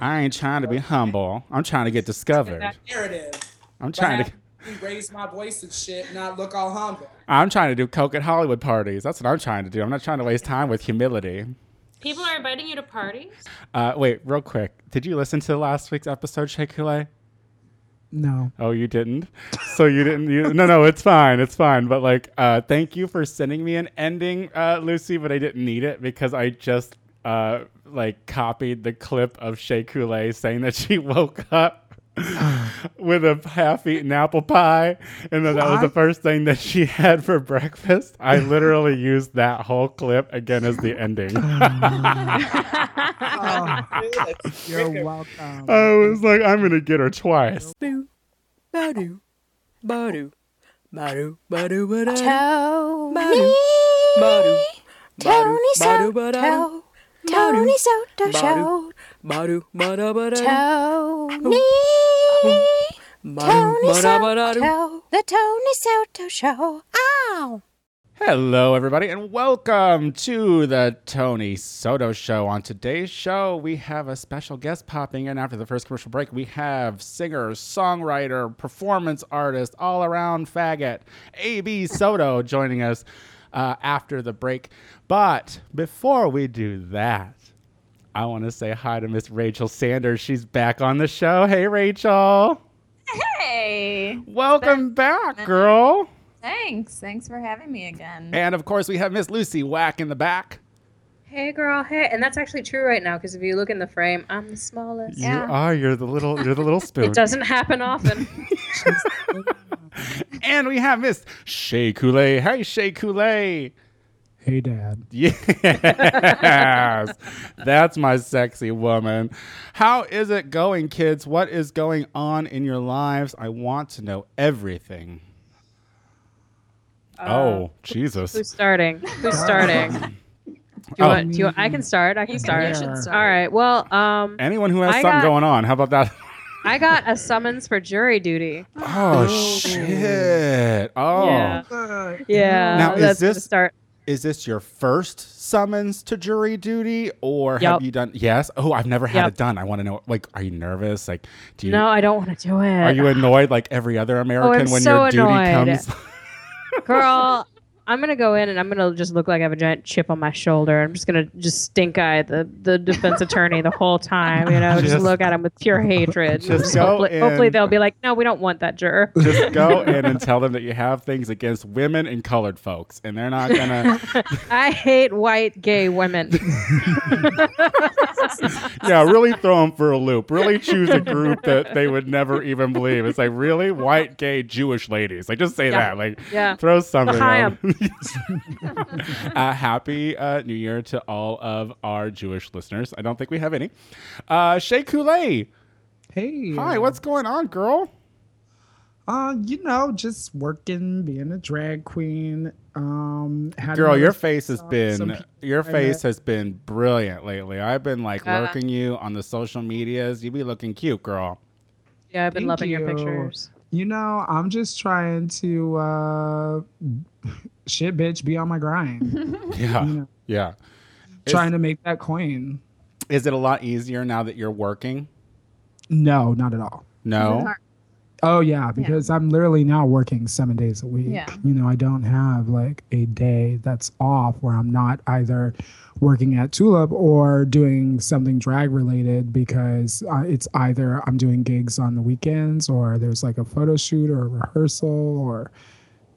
I ain't trying to be humble. I'm trying to get discovered. That narrative. I'm trying to. raise my voice and shit, not look all humble. I'm trying to do coke at Hollywood parties. That's what I'm trying to do. I'm not trying to waste time with humility. People are inviting you to parties. Uh, wait, real quick. Did you listen to last week's episode, Shea Coulee? No. Oh, you didn't. So you didn't. You, no, no, it's fine. It's fine. But like, uh, thank you for sending me an ending, uh, Lucy. But I didn't need it because I just uh, like copied the clip of Shea Coulee saying that she woke up. with a half-eaten apple pie, and then that was the first thing that she had for breakfast. I literally used that whole clip again as the ending. Oh, you're welcome. I was like, I'm gonna get her twice. Boo, badu, badu, badu, badu, badu, Tony, badu, Tony badu, badu, Soto, Tony Soto Show, badu, bada, bada, Tony, Tony bada, bada, Soto, the Tony Soto Show. Ow! Hello, everybody, and welcome to the Tony Soto Show. On today's show, we have a special guest popping in after the first commercial break. We have singer, songwriter, performance artist, all around faggot, AB Soto, joining us uh, after the break. But before we do that, I want to say hi to Miss Rachel Sanders. She's back on the show. Hey, Rachel. Hey, Welcome back, girl. thanks. Thanks for having me again. And of course, we have Miss Lucy Whack in the back. Hey, girl. Hey, and that's actually true right now because if you look in the frame, I'm the smallest. You are. You're the little. You're the little spoon. It doesn't happen often. and we have Miss Shea Coulee. Hey, Shea Coulee. Hey, Dad. Yes, that's my sexy woman. How is it going, kids? What is going on in your lives? I want to know everything. oh, Jesus. Who's starting? Who's starting? Do you, Oh. want, do you want- I can start. I can You start. should start. All right. Well, um, Anyone who has I something got- going on, how about that? I got a summons for jury duty. Oh, shit. Oh. Yeah. Yeah. Now, is that's this- start? Is this your first summons to jury duty, or have you done? Yes. Oh, I've never had Yup. it done. I want to know. Like, are you nervous? Like, do you? No, I don't want to do it. Are you annoyed like every other oh, American I'm when so your duty annoyed. comes? Girl, I'm gonna go in and I'm gonna just look like I have a giant chip on my shoulder. I'm just gonna just stink eye the the defense attorney the whole time. You know, just, Just- look at him with pure hatred. just go hopefully, hopefully they'll be like, no, we don't want that juror. Just go in and tell them that you have things against women and colored folks, and they're not gonna. I hate white gay women. yeah, really throw them for a loop. Really choose a group that they would never even believe. It's like really white, gay, Jewish ladies. Like just say Yeah. that. Like Yeah. throw something. On. uh, happy uh, New Year to all of our Jewish listeners. I don't think we have any. Uh, Shea Coulee. Hey. Hi, what's going on, girl? Uh, you know, just working, being a drag queen. Um, Girl, your face has uh, been your face has been brilliant lately. I've been like Uh. lurking you on the social medias. You be looking cute, girl. Yeah, I've been Thank loving your pictures. You know, I'm just trying to uh, shit, bitch, be on my grind. Yeah, you know, yeah. Is, trying to make that coin. is it a lot easier now that you're working? No, not at all. No. Oh yeah, because I'm literally now working seven days a week. Yeah. You know, I don't have like a day that's off where I'm not either working at Tulip or doing something drag related because uh, it's either I'm doing gigs on the weekends or there's like a photo shoot or a rehearsal or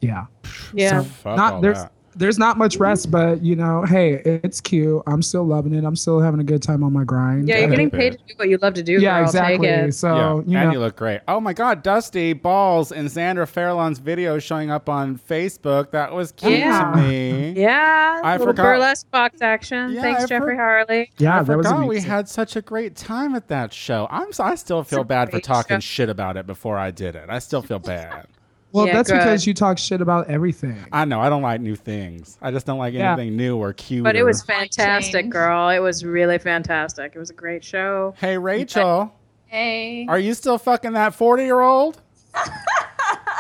yeah. Yeah. So not there's that. there's not much rest, but you know, hey, it's cute. I'm still loving it. I'm still having a good time on my grind. Yeah, you're getting paid to do what you love to do. yeah, girl. exactly. Take it. So yeah, you and you look great. Oh my God, Dusty Balls and Sandra Fairlawn's video showing up on Facebook. That was cute Yeah. to me. Yeah, I little forgot- burlesque box action. Yeah, Thanks, I Jeffrey for- Harley. yeah, I that was forgot we had such a great time at that show. I'm s- I still feel bad for talking show. shit about it before I did it. I still feel bad. Well, Yeah, that's because you talk shit about everything. I know I don't like new things. I just don't like Yeah. anything new or cute. But it was fantastic, girl. It was really fantastic. It was a great show. Hey Rachel, Hey. are you still fucking that 40 year old?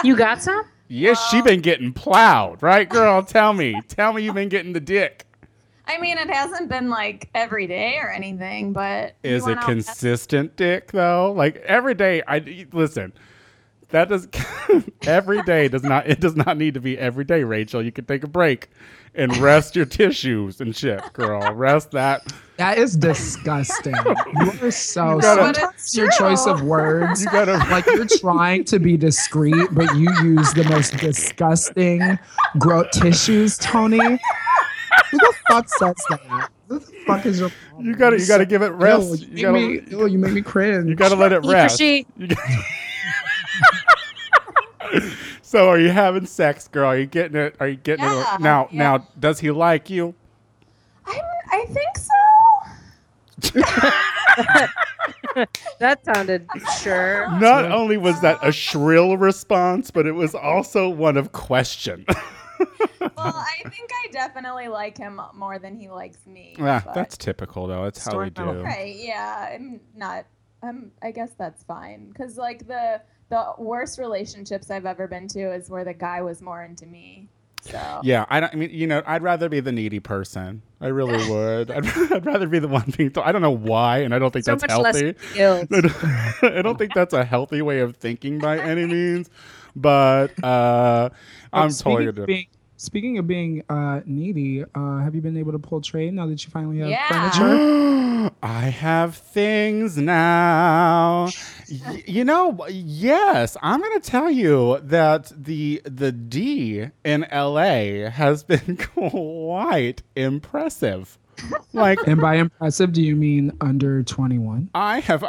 You got some? Yes, she been getting plowed, right, girl? Tell me, tell me you've been getting the dick. I mean, it hasn't been like every day or anything, but Is it consistent dick though? Like every day I listen. That does every day does not it does not need to be every day, Rachel. You can take a break and rest your tissues and shit, girl. Rest that. That is disgusting. You are so gotta- But sometimes your choice of words. You gotta like you're trying to be discreet, but you use the most disgusting gro- tissues, Tony. Who the fuck says that? Who the fuck is your you gotta you gotta give it Ew, rest. you, You gotta, me, ew, you make me cringe. you gotta let it He or rest. She. You gotta- so are you having sex, girl? Are you getting it? Are you getting Yeah, it? Now yeah. now does he like you? I, I think so. That sounded sure. Not only was that a shrill response, but it was also one of question. Well, I think I definitely like him more than he likes me. Yeah, that's typical though. That's how we do. Storyteller. right. Yeah, I'm not. I'm. I guess that's fine. Because like the the worst relationships I've ever been to is where the guy was more into me. So Yeah, I don't. I mean, you know, I'd rather be the needy person. I really would. I'd, I'd rather be the one being. Told. I don't know why, and I don't think So that's much healthy. less guilt. I don't- think that's a healthy way of thinking by any means. But uh, I'm totally of gonna. being, speaking of being uh, needy, uh, have you been able to pull trade now that you finally have Yeah. furniture? I have things now. Y- you know, yes, I'm going to tell you that the the D in LA has been quite impressive. Like And by impressive, do you mean under 21? I have,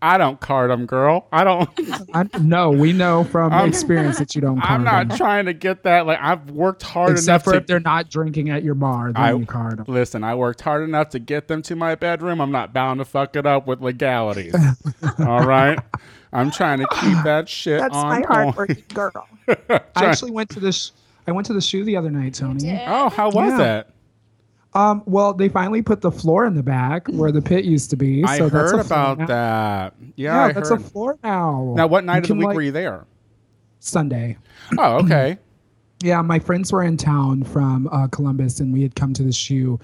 I, don't card them, girl. I don't. I, no, we know from I'm- experience that you don't card I'm not them. trying to get that. Like I've worked hard Except enough for to if they're not drinking at your bar, then I- you card them. Listen, I worked hard enough to get them to my bedroom. I'm not bound to fuck it up with legalities. All right? I'm trying to keep that shit That's on my point. hardworking girl. I actually went to this I went to the shoe the other night, Tony. Oh, how was Yeah. it? Um, well, they finally put the floor in the back where the pit used to be. I so that's heard a about now. that. Yeah, Yeah, I that's heard. a floor now. now, what night You of the week like- were you there? Sunday. Oh, okay. Yeah, my friends were in town from uh, Columbus, and we had come to the shoe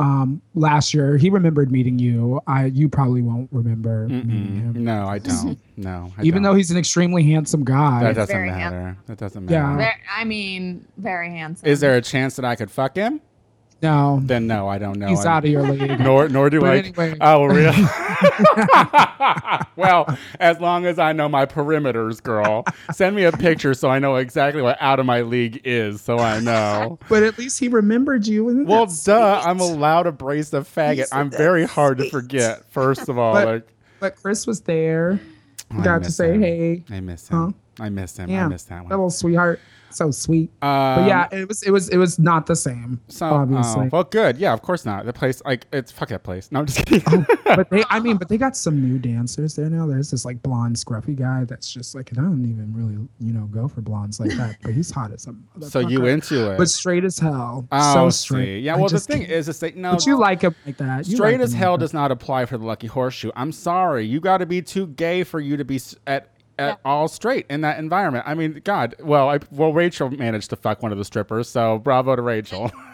um, last year. He remembered meeting you. I you probably won't remember meeting him, no, I don't. No, I even don't. though he's an extremely handsome guy. that doesn't very matter. That doesn't Yeah. matter. Ver- I mean, very handsome. Is there a chance that I could fuck him? No, Then no, I don't know. he's I- out of your league. Nor nor do But I. anyway. Oh, really? well, as long as I know my perimeters, girl, send me a picture so I know exactly what out of my league is, so I know. But at least he remembered you. Isn't Well, that duh, sweet? I'm allowed to brace a faggot. I'm very hard to forget. First of all, But- like But Chris was there. Oh, I Got to say him. hey. I miss him. Huh? I miss him. I Yeah, miss that That one. little sweetheart, so sweet. Um, But yeah, it was it was it was not the same. So, obviously. oh, well, good. Yeah, of course not. The place, like, it's fuck that place. No, I'm just kidding. but they, I mean, but they got some new dancers there now. There's this like blonde, scruffy guy that's just like, I don't even really, you know, go for blondes like that, but he's hot as a so you into it? but straight as hell, oh, so see. straight. Yeah. Well, the thing can't- is, no. but you like him like that. You Straight like as hell like does not apply for the Lucky Horseshoe. I'm sorry. You got to be too gay for you to be s- at at all straight in that environment. I mean, God. Well, I, well, Rachel managed to fuck one of the strippers, so bravo to Rachel.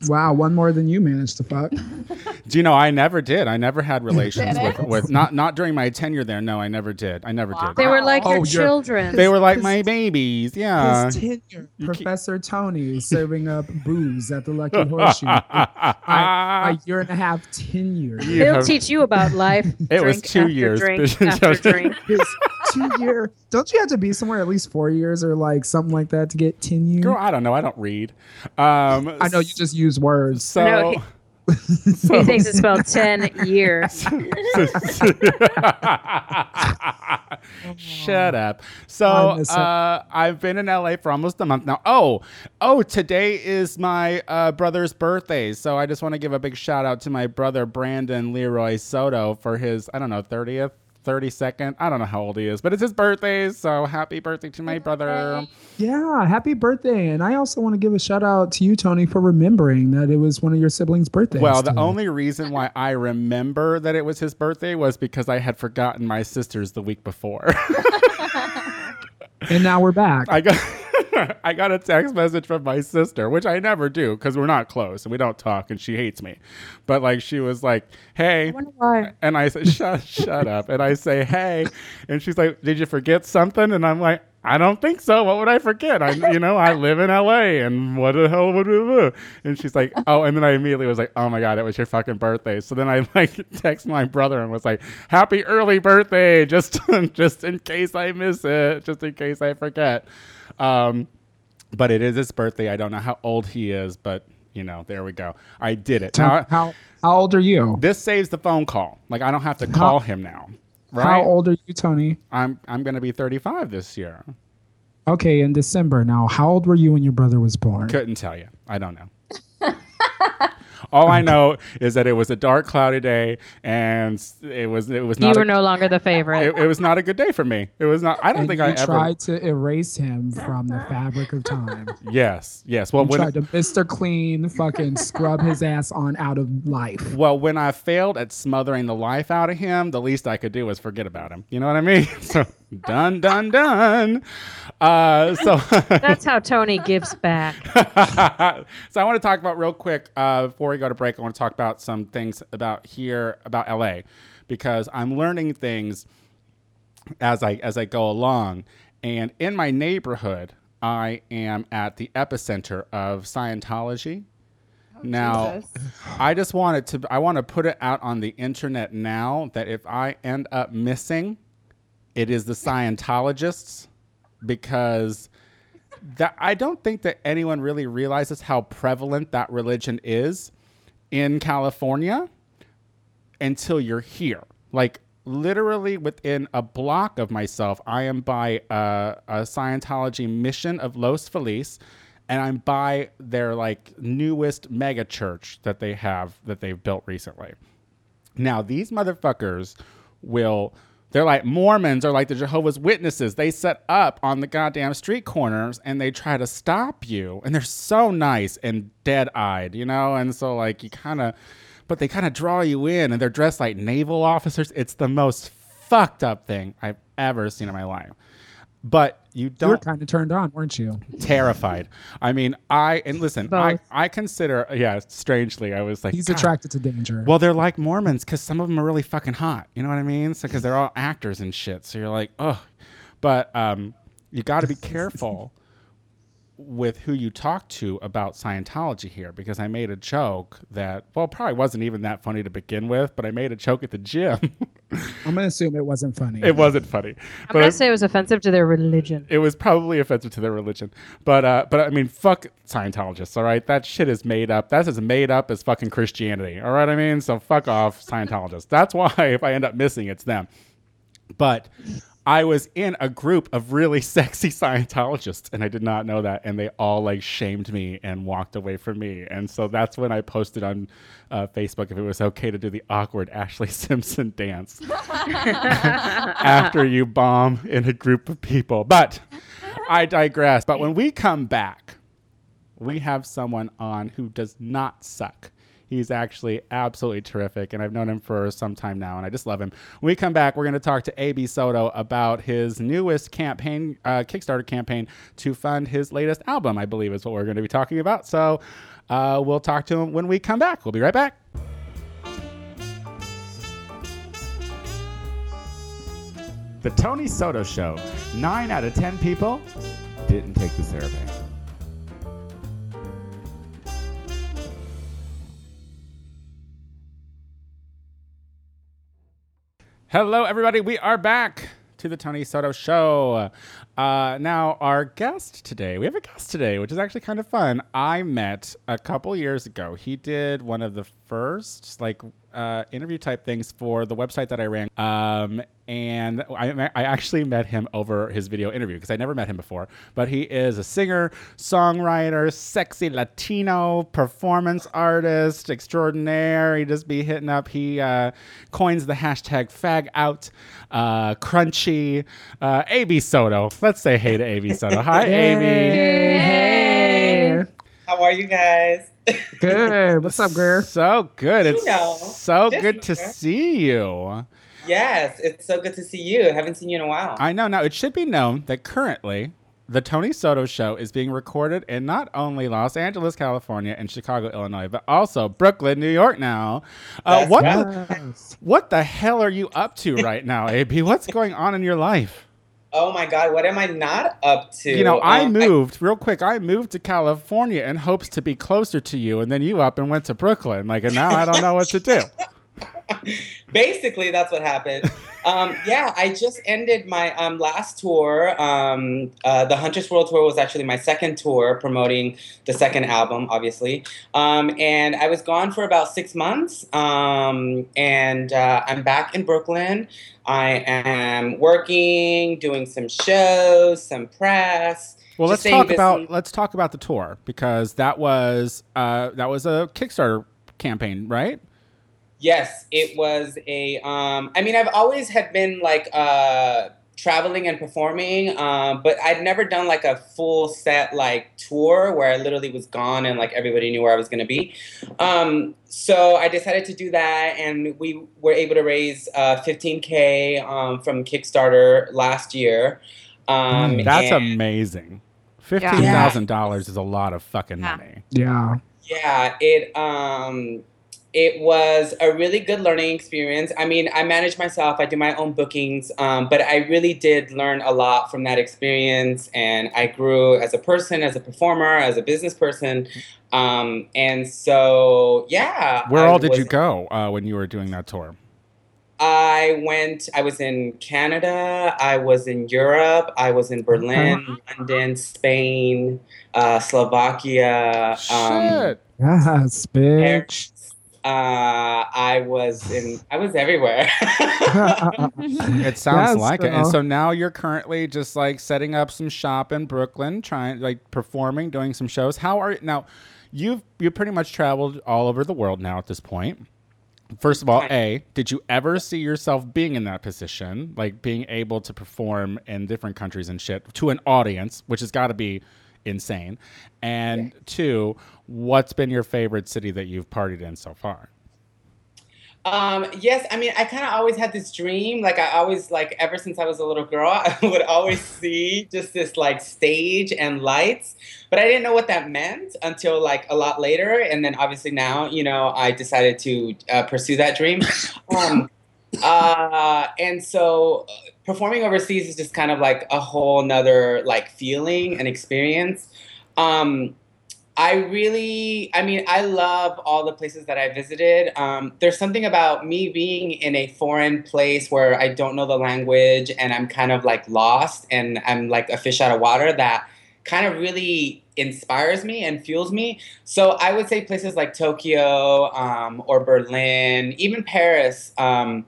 that. Wow, one more than you managed to fuck. Do you know I never did? I never had relations with, Didn't? with not not during my tenure there. No, I never did. I never did. They were like Oh, your children. They were like His- my babies. Yeah. His tenure, keep- Professor Tony serving up booze at the Lucky Horseshoe. my, my year and a half tenure. You They'll have- teach you about life. It was two after years, Drink after drink. Two year. Don't you have to be somewhere at least four years or like something like that to get tenure? Girl, I don't know. I don't read. Um, I know you just use words. So, No, He thinks it's spelled 10 years. Shut up. So uh, I've been in LA for almost a month now. Oh, oh, today is my uh, brother's birthday. So I just want to give a big shout out to my brother Brandon Leroy Soto for his I don't know thirtieth. 32nd. I don't know how old he is, but it's his birthday. So happy birthday to my brother. Yeah, happy birthday. And I also want to give a shout out to you, Tony, for remembering that it was one of your siblings' birthdays. Well, the today. only reason why I remember that it was his birthday was because I had forgotten my sister's the week before. and now we're back. I got I got a text message from my sister, which I never do because we're not close and we don't talk and she hates me. But like she was like, "Hey," why. and I said, "Shut, shut up." And I say, "Hey," and she's like, "Did you forget something?" And I'm like. I don't think so. What would I forget? I, you know, I live in LA, and what the hell would we do? And she's like, oh, and then I immediately was like, oh my god, it was your fucking birthday. So then I like text my brother and was like, happy early birthday, just just in case I miss it, just in case I forget. Um, but it is his birthday. I don't know how old he is, but you know, there we go. I did it. How, Now, how how old are you? this saves the phone call. Like I don't have to call him now. Right? How old are you, Tony? I'm I'm gonna be 35 this year. Okay, in December. Now, how old were you when your brother was born? Couldn't tell you. I don't know. All I know is that it was a dark, cloudy day, and it was it was You were a, no longer the favorite. it, it was not a good day for me. It was not. I don't And think you I ever. tried to erase him from the fabric of time. Yes, yes. Well, You when tried to Mr. Clean fucking scrub his ass on out of life. well when I failed at smothering the life out of him, the least I could do was forget about him. You know what I mean? So done, done, done. Uh, so. That's how Tony gives back. so I want to talk about real quick uh, before we go to break. I want to talk about some things about here about LA because I'm learning things as I as I go along. And in my neighborhood, I am at the epicenter of Scientology. now, Jesus. I just wanted to I want to put it out on the internet now that if I end up missing, it is the Scientologists because that I don't think that anyone really realizes how prevalent that religion is in California until you're here. Like literally within a block of myself, I am by a, a Scientology mission of Los Feliz, and I'm by their like newest mega church that they have that they've built recently. Now these motherfuckers will they're like Mormons or like the Jehovah's Witnesses. They set up on the goddamn street corners and they try to stop you. And they're so nice and dead-eyed, you know? And so like you kind of but they kind of draw you in and they're dressed like naval officers. It's the most fucked up thing I've ever seen in my life. But you You were kind of turned on, weren't you? terrified. I mean, I and listen, I, I consider yeah, strangely, I was like He's "God, attracted to danger. well, they're like Mormons because some of them are really fucking hot. You know what I mean? So because they're all actors and shit. So you're like, oh, but um, you got to be careful with who you talk to about Scientology here because I made a joke that well probably wasn't even that funny to begin with, but I made a joke at the gym. I'm gonna assume it wasn't funny. it wasn't funny, I'm but gonna I- say it was offensive to their religion. it was probably offensive to their religion. But uh, but I mean, fuck Scientologists. All right, that shit is made up. That's as made up as fucking Christianity. All right, I mean, so fuck off Scientologists. That's why if I end up missing, it's them. But I was in a group of really sexy Scientologists, and I did not know that, and they all like shamed me and walked away from me. And so that's when I posted on uh, Facebook if it was okay to do the awkward Ashlee Simpson dance after you bomb in a group of people. But I digress. But when we come back, we have someone on who does not suck. He's actually absolutely terrific, and I've known him for some time now, and I just love him. When we come back, we're going to talk to AB Soto about his newest campaign, uh, Kickstarter campaign to fund his latest album, I believe is what we're going to be talking about. So uh, we'll talk to him when we come back. We'll be right back. The Tony Soto Show. Nine out of ten people didn't take the survey. Hello, everybody. We are back to the Tony Soto Show. Uh, now, our guest today, we have a guest today, which is actually kind of fun. I met a couple years ago. He did one of the first, like, uh, interview type things for the website that I ran. Um, and I, I actually met him over his video interview because I never met him before. But he is a singer, songwriter, sexy Latino performance artist extraordinaire. He just be hitting up. He uh, coins the hashtag fag out, uh, crunchy, uh, AB Soto. Let's say hey to AB Soto. Hi, AB. Hey, are you guys? good. What's up, girl? So good. It's know, so just good to here. see you. Yes, it's so good to see you. I Haven't seen you in a while. I know. Now, it should be known that currently the Tony Soto Show is being recorded in not only Los Angeles, California, and Chicago, Illinois, but also Brooklyn, New York. Now, uh, what right. the, what the hell are you up to right now, AB? What's going on in your life? Oh my God, what am I not up to? You know, I Um, moved real quick. I moved to California in hopes to be closer to you, and then you up and went to Brooklyn. Like, and now I don't know what to do. basically that's what happened. Um, yeah i just ended my um, last tour um, uh, the huntress world tour was actually my second tour promoting the second album obviously. Um, and i was gone for about six months um, and uh, i'm back in brooklyn. I am working doing some shows some press Well, let's talk about let's talk about the tour because that was uh, that was a Kickstarter campaign, right? Yes, it was a. Um, I mean, I've always had been like uh, traveling and performing, um, but I'd never done like a full set like tour where I literally was gone and like everybody knew where I was going to be. Um, so I decided to do that, and we were able to raise uh, 15k um, from Kickstarter last year. Um, That's and- amazing. Fifteen thousand dollars is a lot of fucking Yeah. money. Yeah. Yeah, it um it was a really good learning experience. I mean, I manage myself, I do my own bookings, um, but I really did learn a lot from that experience and I grew as a person, as a performer, as a business person. Um, and so, yeah. Where I all did you go uh, when you were doing that tour? I went, I was in Canada, I was in Europe, I was in Berlin, London, Spain, uh, Slovakia. Um, Shit. Yes, bitch. Uh, I was in. I was everywhere. It sounds Yes, like it. And so now you're currently just like setting up some shop in Brooklyn, trying like performing, doing some shows. How are you now? You've you pretty much traveled all over the world now at this point. First of all, A, did you ever see yourself being in that position, like being able to perform in different countries and shit to an audience, which has got to be insane? And two, what's been your favorite city that you've partied in so far? um, yes, I mean, I kind of always had this dream. Like, I always like ever since I was a little girl, I would always see just this like stage and lights, but I didn't know what that meant until like a lot later. And then obviously now, you know, I decided to uh, pursue that dream. Um, uh, and so uh, performing overseas is just kind of like a whole nother like feeling and experience. Um, I really, I mean, I love all the places that I visited. Um, there's something about me being in a foreign place where I don't know the language and I'm kind of like lost and I'm like a fish out of water that kind of really inspires me and fuels me. So I would say places like Tokyo um, or Berlin, even Paris. Um,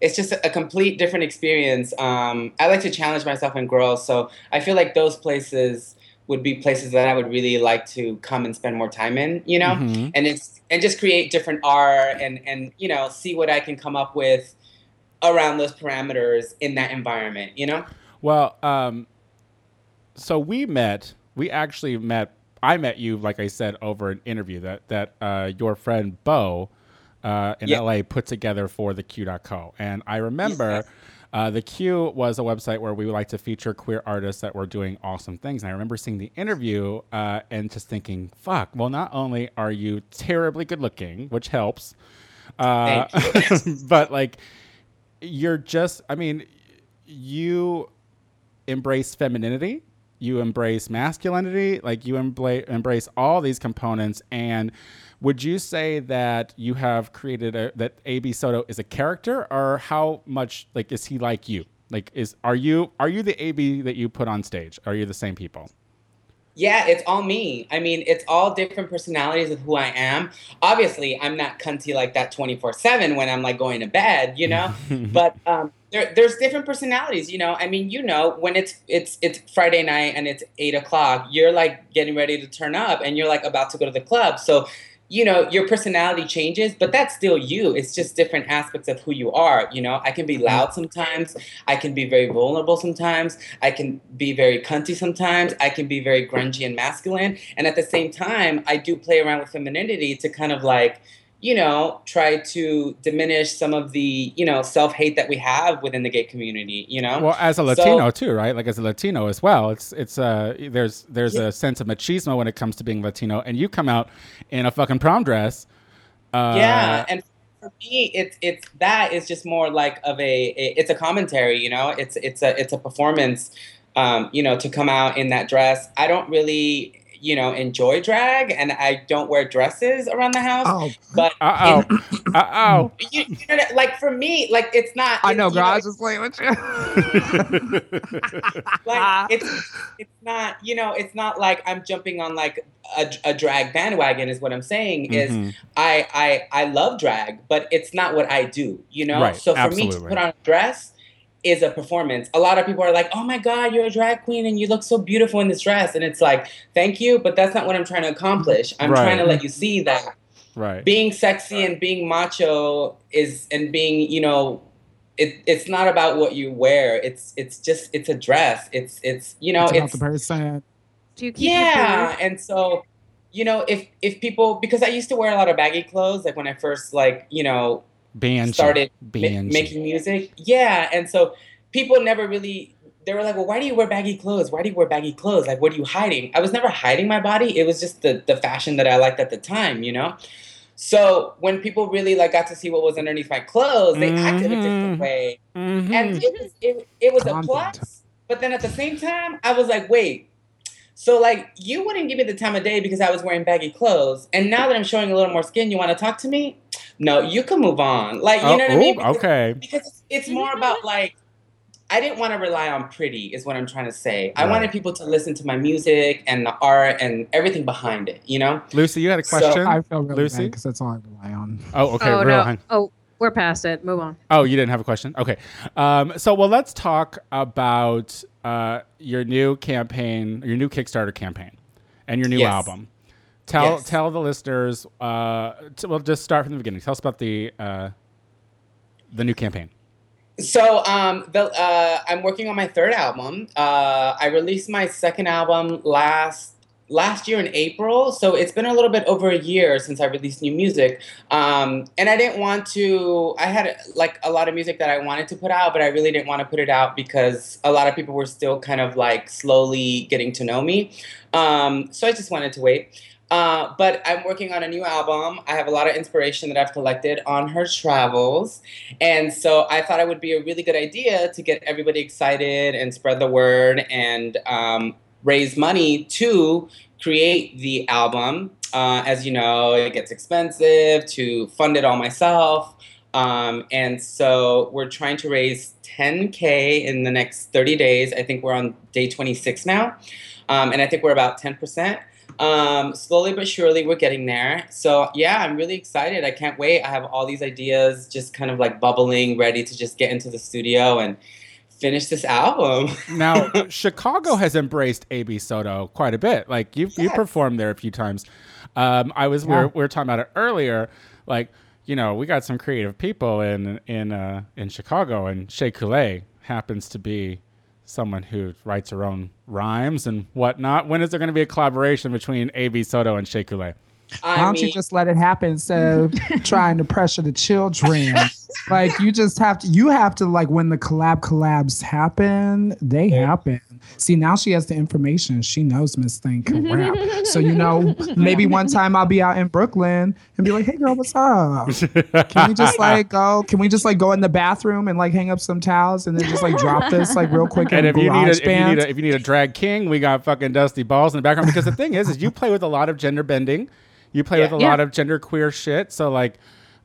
it's just a, complete different experience. Um, I like to challenge myself and grow. So I feel like those places would be places that I would really like to come and spend more time in, you know, Mhm. and it's and just create different art and and you know see what I can come up with around those parameters in that environment, you know. Well, um, so we met. We actually met. I met you, like I said, over an interview that that uh, your friend Bo uh, in. LA put together for the Q.co. And I remember uh, the Q was a website where we would like to feature queer artists that were doing awesome things. And I remember seeing the interview uh, and just thinking, "Fuck!" Well, not only are you terribly good looking, which helps, uh, but like you're just. I mean, you embrace femininity you embrace masculinity like you embla- embrace all these components and would you say that you have created a that ab soto is a character or how much like is he like you like is are you are you the ab that you put on stage are you the same people Yeah, it's all me. I mean, it's all different personalities of who I am. Obviously, I'm not cunty like that 24 7 when I'm like going to bed, you know? but um, there, there's different personalities, you know? I mean, you know, when it's it's it's Friday night and it's eight o'clock, you're like getting ready to turn up and you're like about to go to the club. So, you know, your personality changes, but that's still you. It's just different aspects of who you are. You know, I can be mm-hmm. loud sometimes. I can be very vulnerable sometimes. I can be very cunty sometimes. I can be very grungy and masculine. And at the same time, I do play around with femininity to kind of like, you know, try to diminish some of the, you know, self hate that we have within the gay community. You know, Well, as a So- Latino too, right? Like as a Latino as well. It's it's uh there's there's Yeah. a sense of machismo when it comes to being Latino, and you come out in a fucking prom dress. Uh, yeah and for me it's it's that is just more like of a, a- it's a commentary you know it's it's a it's a performance um you know to come out in that dress i don't really you know enjoy drag and i don't wear dresses around the house Oh, but Uh oh. oh. you, you know, like for me like it's not I it's, know, you girl. I was just playing with you. like it's it's not you know it's not like i'm jumping on like a, a drag bandwagon is what i'm saying is Mhm. I, I I love drag, but it's not what I do, you know. Right, so for me to put on a dress is a performance. A lot of people are like, "Oh my God, you're a drag queen and you look so beautiful in this dress," and it's like, "Thank you," but that's not what I'm trying to accomplish. I'm trying to let you see that Right. being sexy and being macho is and being you know. It, it's not about what you wear. It's it's just it's a dress. It's it's you know It's about it's the person. Do you keep yeah and so you know if if people because i used to wear a lot of baggy clothes like when i first like you know Banshee. started ma- making music? Yeah and so people never really they were like well why do you wear baggy clothes? Why do you wear baggy clothes? Like what are you hiding? I was never hiding my body. It was just the the fashion that i liked at the time you know? So when people really like got to see what was underneath my clothes they acted a different way. Mhm. and it was it, it was a plus but then at the same time i was like wait so like you wouldn't give me the time of day because i was wearing baggy clothes and now that i'm showing a little more skin you want to talk to me no you can move on like you Oh, know what i mean because, okay. because it's, it's more about like i didn't want to rely on pretty is what i'm trying to say i wanted people to listen to my music and the art and everything behind it you know Lucy, you had a So- question? I feel really Lucy? bad because that's all I rely on. oh, okay. oh real no. Oh, we're past it. Move on. Oh, you didn't have a question? Okay. Um, so, well, let's talk about uh, your new campaign, your new Kickstarter campaign, and your new Yes. album. Tell Yes. tell the listeners. Uh, t- well, just start from the beginning. Tell us about the uh, the new campaign. So um, the uh, I'm working on my third album. Uh, I released my second album last last year in April, so it's been a little bit over a year since I released new music. Um, and I didn't want to. I had like a lot of music that I wanted to put out, but I really didn't want to put it out because a lot of people were still kind of like slowly getting to know me. Um, so I just wanted to wait. Uh, but I'm working on a new album. I have a lot of inspiration that I've collected on her travels. And so I thought it would be a really good idea to get everybody excited and spread the word and um, raise money to create the album. Uh, as you know, it gets expensive to fund it all myself. Um, and so we're trying to raise 10K in the next 30 days. I think we're on day 26 now. Um, and I think we're about 10%. Um, slowly but surely, we're getting there. So, yeah, I'm really excited. I can't wait. I have all these ideas just kind of like bubbling, ready to just get into the studio and finish this album. Now, Chicago has embraced AB Soto quite a bit. Like you, you Yes. performed there a few times. Um, I was we, were, we were talking about it earlier. Like you know, we got some creative people in in uh, in Chicago, and Shea Coulee happens to be someone who writes her own rhymes and whatnot. When is there going to be a collaboration between AB Soto and Shea Coulee? Why don't you just let it happen instead of trying to pressure the children? like you just have to you have to like when the collab collabs happen, they happen. See now she has the information. She knows Miss Thing can rap. So you know, maybe one time I'll be out in Brooklyn and be like, hey girl, what's up? Can we just like go can we just like go in the bathroom and like hang up some towels and then just like drop this like real quick And in if you need a, if you need a if you need a drag king, we got fucking Dusty Balls in the background. Because the thing is, is you play with a lot of gender bending, you play Yeah. with a Yeah. lot of gender queer shit. So like,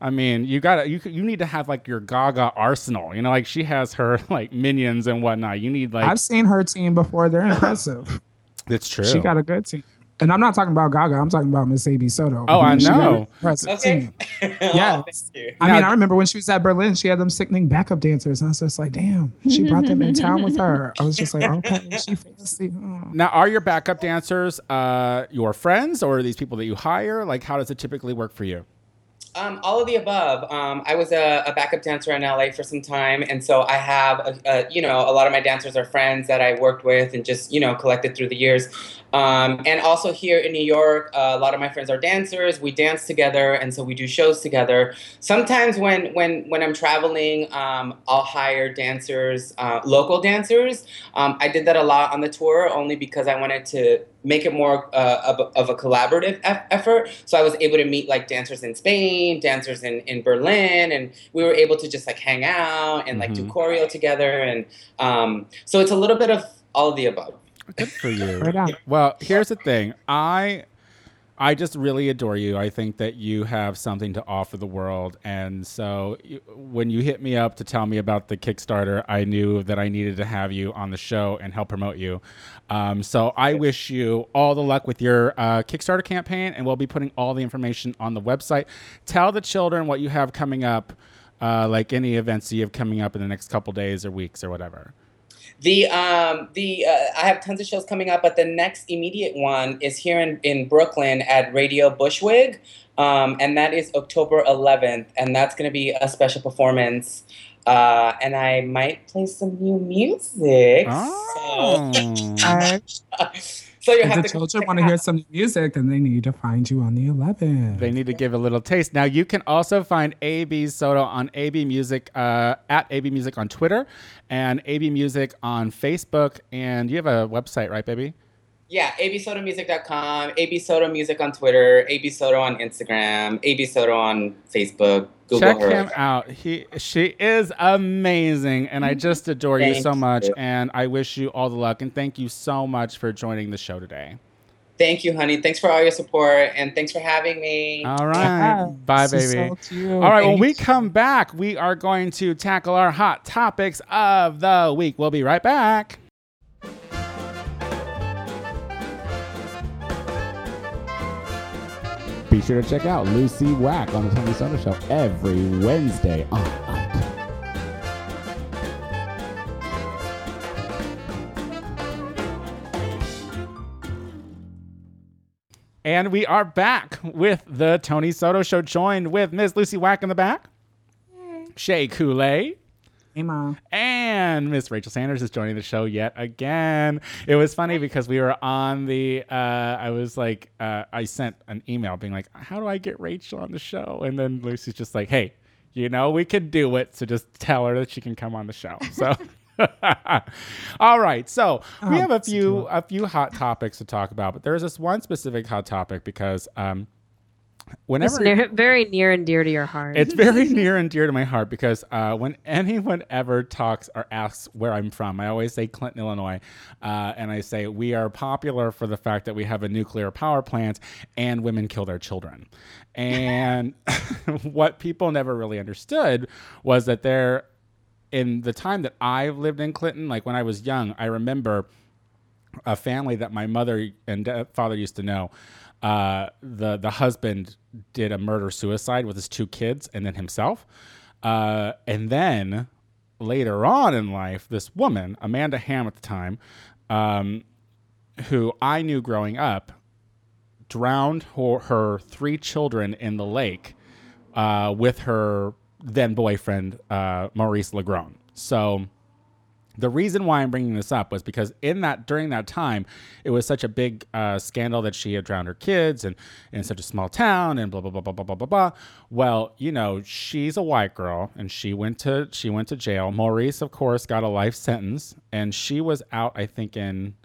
I mean, you got to you you need to have like your Gaga arsenal. You know, like she has her like minions and whatnot. You need like I've seen her team before. They're impressive. it's true. She got a good team. And I'm not talking about Gaga. I'm talking about Miss AB Soto. Oh, I She got know. an impressive Okay. yeah. Yes. thank. I Now- mean, I remember when she was at Berlin, she had them sickening backup dancers. And I was just like, damn, she brought them in town with her. I was just like, okay, she fancy. Oh. now, are your backup dancers uh, your friends or are these people that you hire? Like, how does it typically work for you? Um, all of the above. Um, I was a, a backup dancer in LA for some time, and so I have, a, a, you know, a lot of my dancers are friends that I worked with and just, you know, collected through the years. Um, and also here in New York, uh, a lot of my friends are dancers. We dance together, and so we do shows together. Sometimes when when when I'm traveling, um, I'll hire dancers, uh, local dancers. Um, I did that a lot on the tour, only because I wanted to make it more uh, of, a, of a collaborative eff- effort. So I was able to meet like dancers in Spain, dancers in, in Berlin, and we were able to just like hang out and like do Mhm. choreo together. And um, so it's a little bit of all of the above. Good for you. Right. Well, here's the thing. I I just really adore you. I think that you have something to offer the world. And so when you hit me up to tell me about the Kickstarter, I knew that I needed to have you on the show and help promote you. Um, so I wish you all the luck with your uh, Kickstarter campaign, and we'll be putting all the information on the website. Tell the children what you have coming up, uh, like any events you have coming up in the next couple days or weeks or whatever. The um the uh, I have tons of shows coming up, but the next immediate one is here in, in Brooklyn at Radio Bushwig, um, and that is October 11th, and that's going to be a special performance. Uh, and I might play some new music. Oh. So, so you If have the to children want to hear out. some music, then they need to find you on the 11th. They need to give a little taste. Now you can also find AB Soto on AB Music uh, at AB Music on Twitter and AB Music on Facebook. And you have a website, right, baby? Yeah, absotomusic.com, AB Soto Music on Twitter, AB Soto on Instagram, AB Soto on Facebook. Google Check her. him out. He she is amazing, and I just adore you so much. you. And I wish you all the luck. And thank you so much for joining the show today. Thank you, honey. Thanks for all your support, and thanks for having me. All right, bye, So baby. salt to you. All right, when we come back, we are going to tackle our hot topics of the week. We'll be right back. Be sure to check out Lucy Wack on the Tony Soto Show every Wednesday on Out. And we are back with the Tony Soto Show, joined with Miss Lucy Wack in the back, Shay Kool-Aid, Hey, Mom. and Miss Rachel Sanders is joining the show yet again. It was funny because we were on the. Uh, I was like, uh, I sent an email being like, "How do I get Rachel on the show?" And then Lucy's just like, "Hey, you know we could do it, so just tell her that she can come on the show." So. All right, so we Oh, have a few a few hot topics to talk about, but there's this one specific hot topic because um, It's whenever near, very near and dear to your heart. it's very near and dear to my heart because uh, when anyone ever talks or asks where I'm from, I always say Clinton, Illinois. Uh, and I say we are popular for the fact that we have a nuclear power plant and women kill their children. And what people never really understood was that there, in the time that I lived in Clinton, like when I was young, I remember a family that my mother and father used to know. Uh, the the husband did a murder suicide with his two kids and then himself, uh, and then later on in life, this woman, Amanda Hamm at the time, um, who I knew growing up, drowned her, her three children in the lake uh, with her then boyfriend uh, Maurice LaGrone. So the reason why I'm bringing this up was because in that during that time, it was such a big uh, scandal that she had drowned her kids and in such a small town and blah blah blah blah blah blah blah blah. Well, you know, she's a white girl and she went to she went to jail. Maurice, of course, got a life sentence and she was out. I think in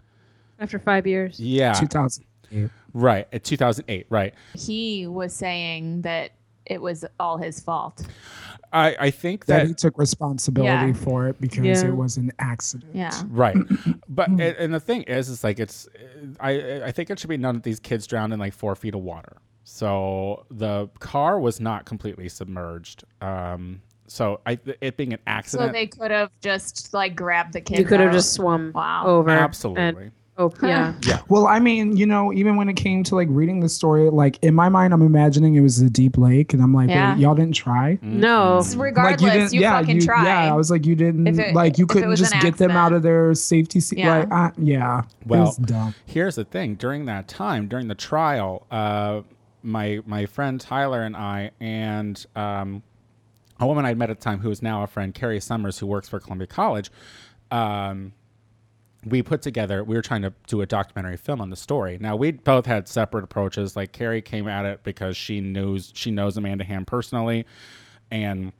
After five years. yeah 2008. right at 2008 right. He was saying that it was all his fault. I I think That that he took responsibility Yeah. for it because Yeah. it was an accident. Yeah. Right, but and, and the thing is, is like it's, I I think it should be known that these kids drowned in like four feet of water. So the car was not completely submerged. Um, so I it being an accident. So they could have just like grabbed the kids. You could have just swum Wow. over. absolutely. And, oh, yeah. yeah. Well, I mean, you know, even when it came to like reading the story, like in my mind, I'm imagining it was a deep lake, and I'm like, Yeah. wait, y'all didn't try. No. Mm-mm. Regardless, like you didn't, you yeah, fucking you, try. yeah. I was like, you didn't, it- like, you couldn't just get them out of their safety seat. Yeah. Like, uh, yeah, Well, was dumb. Here's the thing: during that time, during the trial, uh, my my friend Tyler and I and um, a woman I'd met at the time who is now a friend, Carrie Summers, who works for Columbia College. Um, we put together we were trying to do a documentary film on the story. Now we both had separate approaches. Like carrie came at it because she knows she knows amanda hamm personally. And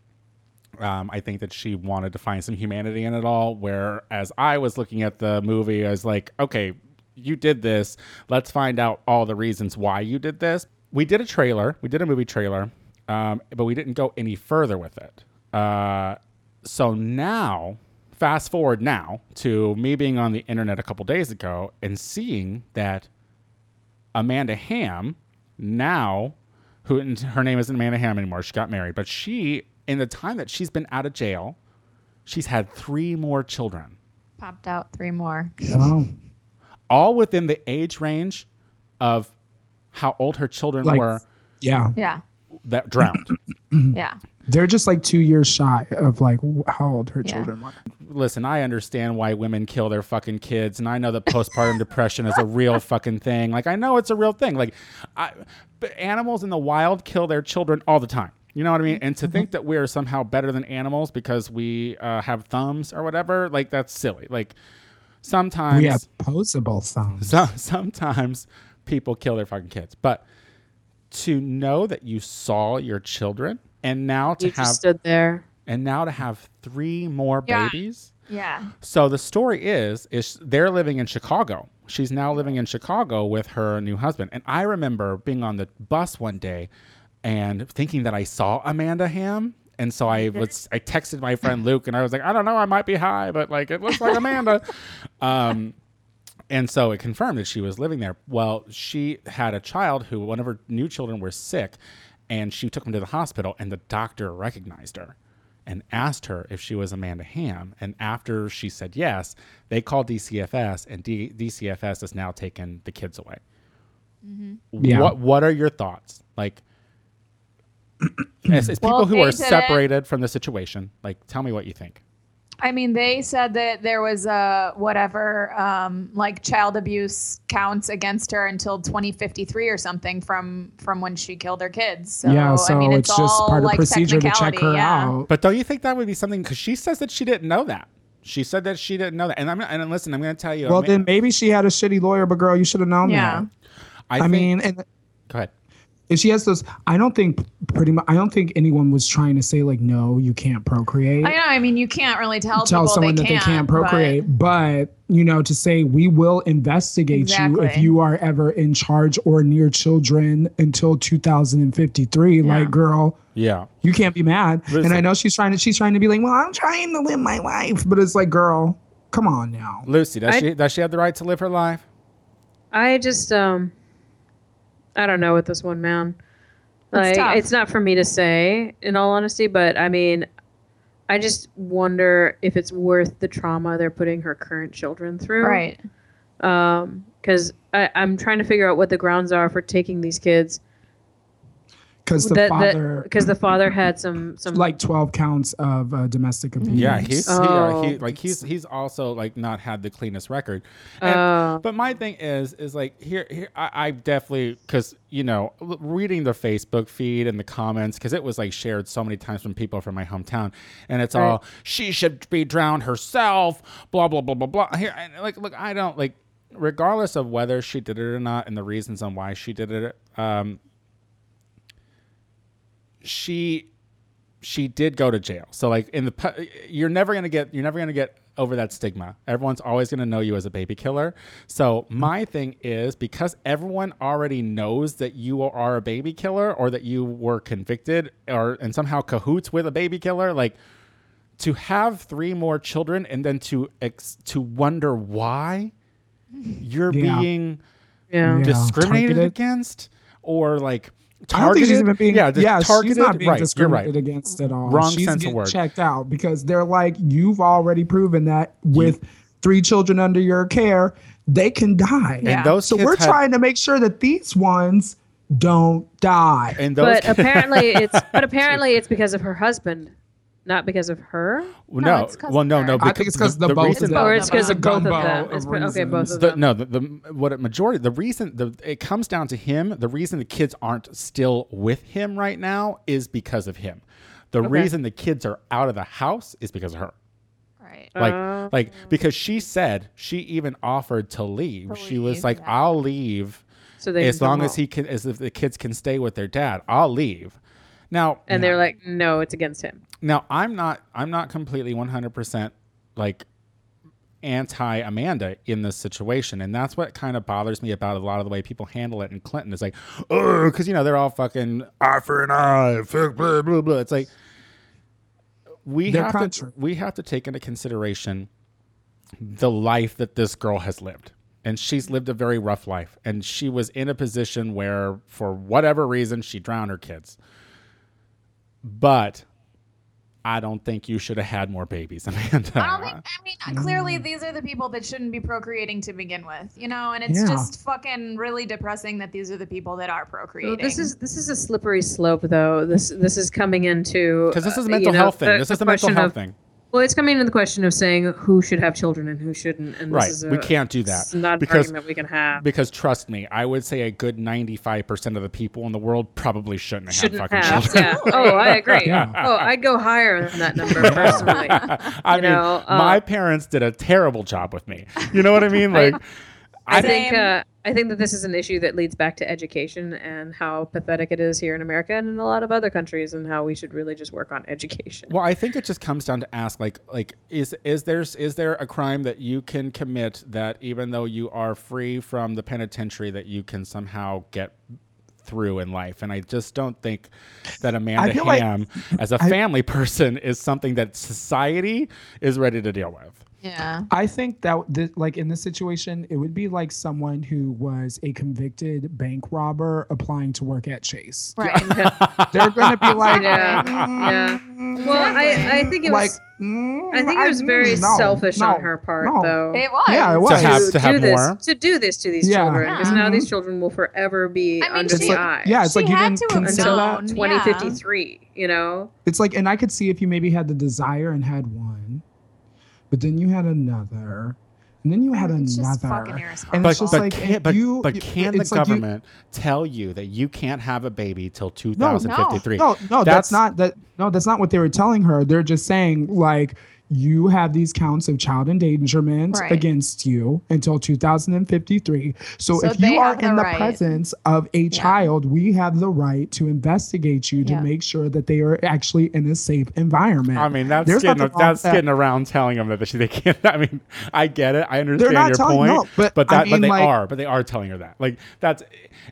um, i think that she wanted to find some humanity in it all whereas i was looking at the movie i was like okay you did this. Let's find out all the reasons why you did this. We did a trailer. We did a movie trailer um, but we didn't go any further with it. Uh, so now fast forward now to me being on the internet a couple days ago and seeing that Amanda Hamm now who her name isn't Amanda Hamm anymore she got married but she in the time that she's been out of jail she's had three more children Popped out three more. Oh, all within the age range of how old her children Like- were Yeah. Yeah. that drowned Yeah. They're just like two years shy of like how old her Yeah. children were. listen, I understand why women kill their fucking kids, and I know that postpartum depression is a real fucking thing. Like, I know it's a real thing. Like, I, but animals in the wild kill their children all the time. You know what I mean? And to think that we're somehow better than animals because we uh, have thumbs or whatever, like that's silly. Like, sometimes We have posable thumbs. so, sometimes people kill their fucking kids, but to know that you saw your children and now to You have just stood there. and now to have three more Yeah. babies. Yeah. So the story is is they're living in Chicago. She's now living in Chicago with her new husband. And I remember being on the bus one day and thinking that I saw Amanda Hamm. And so I was I texted my friend Luke and I was like, I don't know, I might be high, but like it looks like Amanda. um and so it confirmed that she was living there. Well, she had a child who one of her new children were sick and she took him to the hospital and the doctor recognized her and asked her if she was Amanda Hamm. And after she said yes, they called DCFS, and D- DCFS has now taken the kids away. Mm-hmm. Yeah. What What are your thoughts? Like, as, as people Well, who are did it- separated from the situation, like, tell me what you think. I mean, they said that there was a whatever, um, like child abuse counts against her until 2053 or something from from when she killed her kids. So, yeah, so I mean, it's, it's, just all part of like procedure to check her yeah. out. But don't you think that would be something? Because she says that she didn't know that. She said that she didn't know that. And I'm and listen, I'm going to tell you. Well, I mean, then maybe she had a shitty lawyer, but girl, you should have known Yeah. that. I, I, think- mean, and go ahead. If she has those, I don't think pretty much. I don't think anyone was trying to say like, no, you can't procreate. I know. I mean, you can't really tell, tell people someone they that can't, they can't procreate, but, you know, to say we will investigate you if you are ever in charge or near children until 2053. Like, girl, Yeah. you can't be mad. Listen. And I know she's trying to she's trying to be like, well, I'm trying to live my life, but it's like, girl, come on now. Lucy, does I- she does she have the right to live her life? I just um I don't know with this one man. Like it's not for me to say in all honesty, but I mean I just wonder if it's worth the trauma they're putting her current children through. Right. Um cuz I I'm trying to figure out what the grounds are for taking these kids Because the that father, because the father had some some like 12 counts of uh, domestic abuse. Yeah, he's he, uh, he Oh. like he's he's also like not had the cleanest record. And, Oh. But my thing is is like here here I, I definitely because you know reading the Facebook feed and the comments because it was like shared so many times from people from my hometown and it's all she should be drowned herself blah blah blah blah blah here and like look I don't like regardless of whether she did it or not and the reasons on why she did it um she she did go to jail. So like in the pu- you're never going to get you're never going to get over that stigma. Everyone's always going to know you as a baby killer. So my thing is because everyone already knows that you are a baby killer or that you were convicted or and somehow cahoots with a baby killer like to have three more children and then to ex- to wonder why you're Yeah. being yeah. Yeah. discriminated targeted. against or like I don't think targeted she's even being yeah, yeah, just targeted she's not being right you're discriminated right against at all. Wrong she's sense of getting word. checked out because they're like, you've already proven that with three children under your care, they can die. Yeah. and those So we're had- trying to make sure that these ones don't die. and those But apparently it's but apparently it's because of her husband. Not because of her? Well, No, no, it's 'cause well, of no, her. no. I think it's 'cause the both of them. Or it's because of both of gumbo them. of It's, okay, both reasons. of the, them. no, the, the what a majority the reason the it comes down to him. The reason the kids aren't still with him right now is because of him. The reason the kids are out of the house is because of her. Right. Like, Uh, like because she said she even offered to leave. To she was like, yeah. "I'll leave So they as long as he can, as if the kids can stay with their dad. I'll leave." Now, And they're like, no, it's against him. Now I'm not I'm not completely 100% like anti Amanda in this situation and that's what kind of bothers me about a lot of the way people handle it in Clinton. Is like oh cuz you know they're all fucking eye for an eye fuck, blah blah blah. It's like we have to we have to take into consideration the life that this girl has lived and she's lived a very rough life and she was in a position where for whatever reason she drowned her kids. But I don't think you should have had more babies, Amanda. I don't think. I mean, clearly these are the people that shouldn't be procreating to begin with, you know. And it's Yeah. just fucking really depressing that these are the people that are Well, procreating. this is this is a slippery slope, though. This this is coming into Because this is a uh, mental know, health thing. the- This the is a mental health of- thing. Well, it's coming into the question of saying who should have children and who shouldn't. And Right. This is We can't do that It's not because- an argument we can have. Because trust me, I would say a good 95% of the people in the world probably shouldn't have shouldn't fucking have. children. Yeah. Oh, I agree. Yeah. Oh, I'd go higher than that number personally. I You mean, know, uh, my parents did a terrible job with me. You know what I mean? Like, I think uh, I think that this is an issue that leads back to education and how pathetic it is here in America and in a lot of other countries, and how we should really just work on education. Well, I think it just comes down to ask like like is is there is there a crime that you can commit that even though you are free from the penitentiary that you can somehow get through in life and I just don't think that Amanda feel like- Hamm as a family person is something that society is ready to deal with. Yeah. I think that th- like in this situation, it would be like someone who was a convicted bank robber applying to work at Chase. Right. They're gonna be like, Yeah, "Mm, yeah. Well, I, I think it like, was mm, I think it was very no, selfish no, on her part, no." though. It was. Yeah, it was. To was. have to have do this more. to do this to these Yeah. children because now Mhm. these children will forever be I mean, under she- the like, eye. yeah, it's She like you had didn't to consider until that. known. 2053. You know, It's like, and I could see if you maybe had the desire and had one, but then you had another, and then you had It's just another. fucking And irresponsible. it's But just but like can, but, you, but can the it's like you- government tell you that you can't have a baby till no, 2053? no, no, That's- that's, not that. No, that's not what they were telling her. They're just saying like you have these counts of child endangerment Right. against you until 2053. So, So if you are the in the right. presence of a child, we have the right to investigate you to Yeah. make sure that they are actually in a safe environment. I mean, that's There's getting nothing wrong that's that. getting around telling them that they, they can't. I mean, I get it. I understand not your telling- point, no, but but I that but mean, they like- are, but they are telling her that. Like that's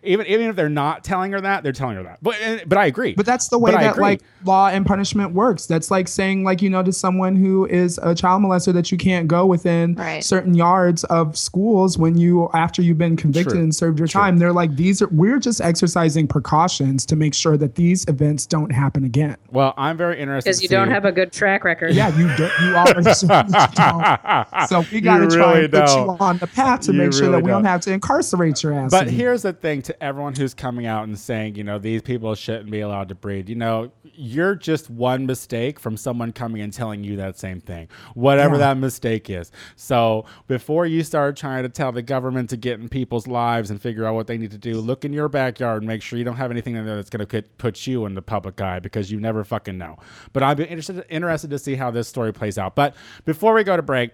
even even if they're not telling her that, they're telling her that. But but I agree. But that's the way But that like law and punishment works. That's like saying like you know to someone who is a child molester that you can't go within Right. certain yards of schools when you after you've been convicted True. and served your True. time. They're like these are we're just exercising precautions to make sure that these events don't happen again. well, I'm very interested because to you don't have a good track record. Yeah, you do, you already don't. So we got to You try really and put don't. you on the path to You make sure really that we don't don't. have to incarcerate your ass. But anymore. here's the thing to everyone who's coming out and saying, you know, these people shouldn't be allowed to breed. You know, you're just one mistake from someone coming and telling you that same thing, whatever Yeah. that mistake is. So before you start trying to tell the government to get in people's lives and figure out what they need to do, look in your backyard and make sure you don't have anything in there that's going to put you in the public eye because you never fucking know. But I'd be interested interested to see how this story plays out. But before we go to break,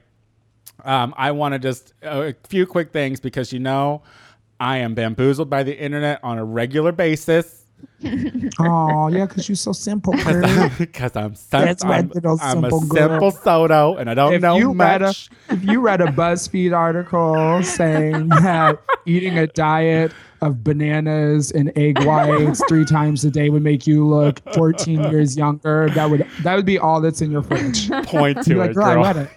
um, I want to just a few quick things because you know I am bamboozled by the internet on a regular basis oh yeah, because you're so simple. because I'm, sim- That's I'm, I'm a simple girl. simple sodo and I don't if know you read a much. if you read a BuzzFeed article saying that eating a diet of bananas and egg whites three times a day would make you look 14 years younger, that would that would be all that's in your fridge. Point to like, it, girl, girl. I read it.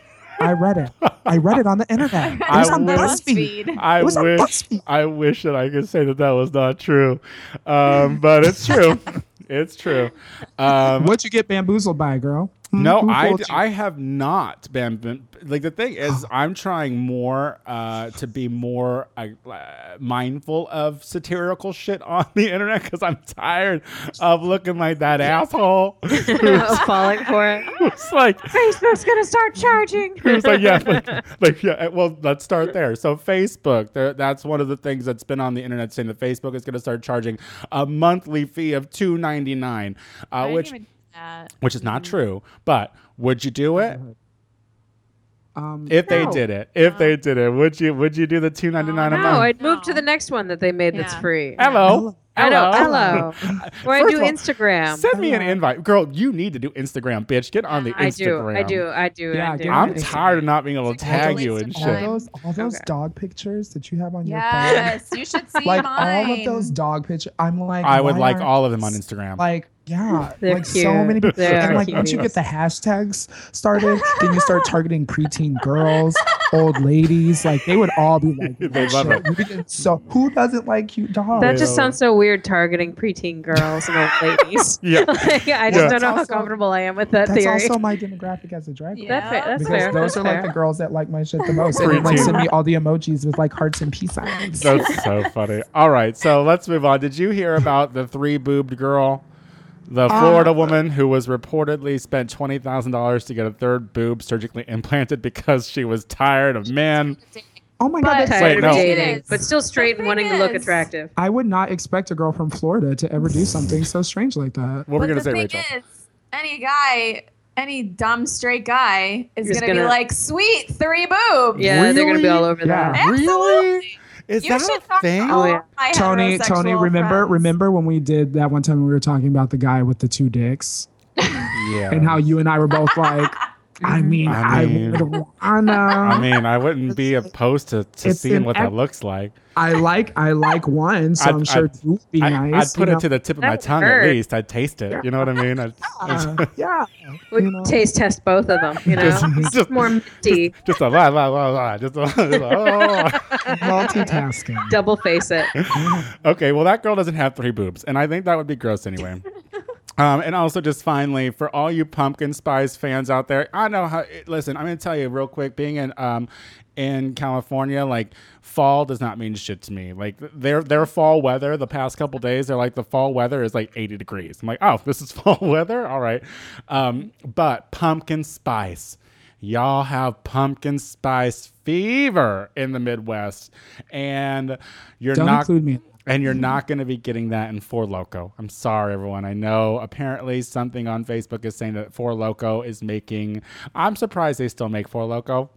I read it. I read it on the internet. It I was on wish- BuzzFeed. I It was on wish BuzzFeed. I wish that I could say that that was not true, um, but it's true. it's true. Um, What'd you get bamboozled by, girl? No, I, told d- you? I have not been, been like the thing is I'm trying more uh, to be more uh, uh, mindful of satirical shit on the internet because I'm tired of looking like that asshole falling for it. who's like Facebook's gonna start charging. who's like yeah like, like yeah well let's start there so Facebook that's one of the things that's been on the internet saying that Facebook is going to start charging a monthly fee of 2.99 uh, which which is not true but would you do it Um, if they did it if they did it would you would you do the 2.99 a No, I'd move to the next one that they made that's free. hello I. Hello. Hello. Or I do all, Instagram. Send me an invite, girl. You need to do Instagram, bitch. Get on the I do. Instagram. I do. I do. Yeah, I do. get I'm Instagram. tired of not being able to tag good you and of all those all those Okay. dog pictures that you have on your phone. Yes, you should see Like mine. all of those dog pictures. I'm like, I would like all of them on Instagram. Like, yeah, They're like so many people. They and are like once you get the hashtags started, then you start targeting preteen girls, old ladies. Like they would all be like, They love it. So who doesn't like cute dogs? That just sounds so weird targeting preteen girls and old ladies. Yeah. like, I just Yeah. don't know how comfortable I am with that That's theory. also my demographic as a drag queen. That's fair. That's because fair. those That's are like the girls that like my shit the most, and then like send me all the emojis with like hearts and peace signs. That's so funny. All right, so let's move on. Did you hear about the three boobed girl? The ah. Florida woman who was reportedly spent twenty thousand dollars to get a third boob surgically implanted because she was tired of men. Oh my But- god, that's Wait, Tired no. of It dating, but still straight and wanting thing to look attractive. I would not expect a girl from Florida to ever do something so strange like that. What were we gonna the say, thing Rachel? is, any guy, any dumb straight guy is gonna, be gonna- like, "Sweet, three boobs." Yeah, they're gonna be all over Yeah. that. Absolutely. Is you that a thing? Oh, yeah. Tony, Tony, remember, friends. remember when we did that one time when we were talking about the guy with the two dicks Yeah. and how you and I were both like, I mm-hmm. mean, I I, mean- would wanna. I mean, I wouldn't be opposed to, to seeing an what that looks like. I like, I like one, so I'd- I'm sure I'd- two would be I, nice. I'd put you it to the tip of my That would tongue hurt. at least. I'd taste it. You know what I mean? I'd, know? yeah, Would you know. taste test both of them, you know? Just- just- more minty. just a la la la la. Just a, just a- oh. multitasking. Double face it. Okay, well, that girl doesn't have three boobs, and I think that would be gross anyway. Um, and also, just finally, for all you pumpkin spice fans out there, I know how. Listen, I'm gonna tell you real quick. Being in um, in California, like fall does not mean shit to me. Like their their fall weather, the past couple days, they're like the fall weather is like 80 degrees. I'm like, oh, this is fall weather. All right, um, but pumpkin spice. Y'all have pumpkin spice fever in the Midwest, and you're Don't not include me. And you're not going to be getting that in Four Loco. I'm sorry, everyone. I know apparently something on Facebook is saying that Four Loco is making. I'm surprised they still make Four Loco.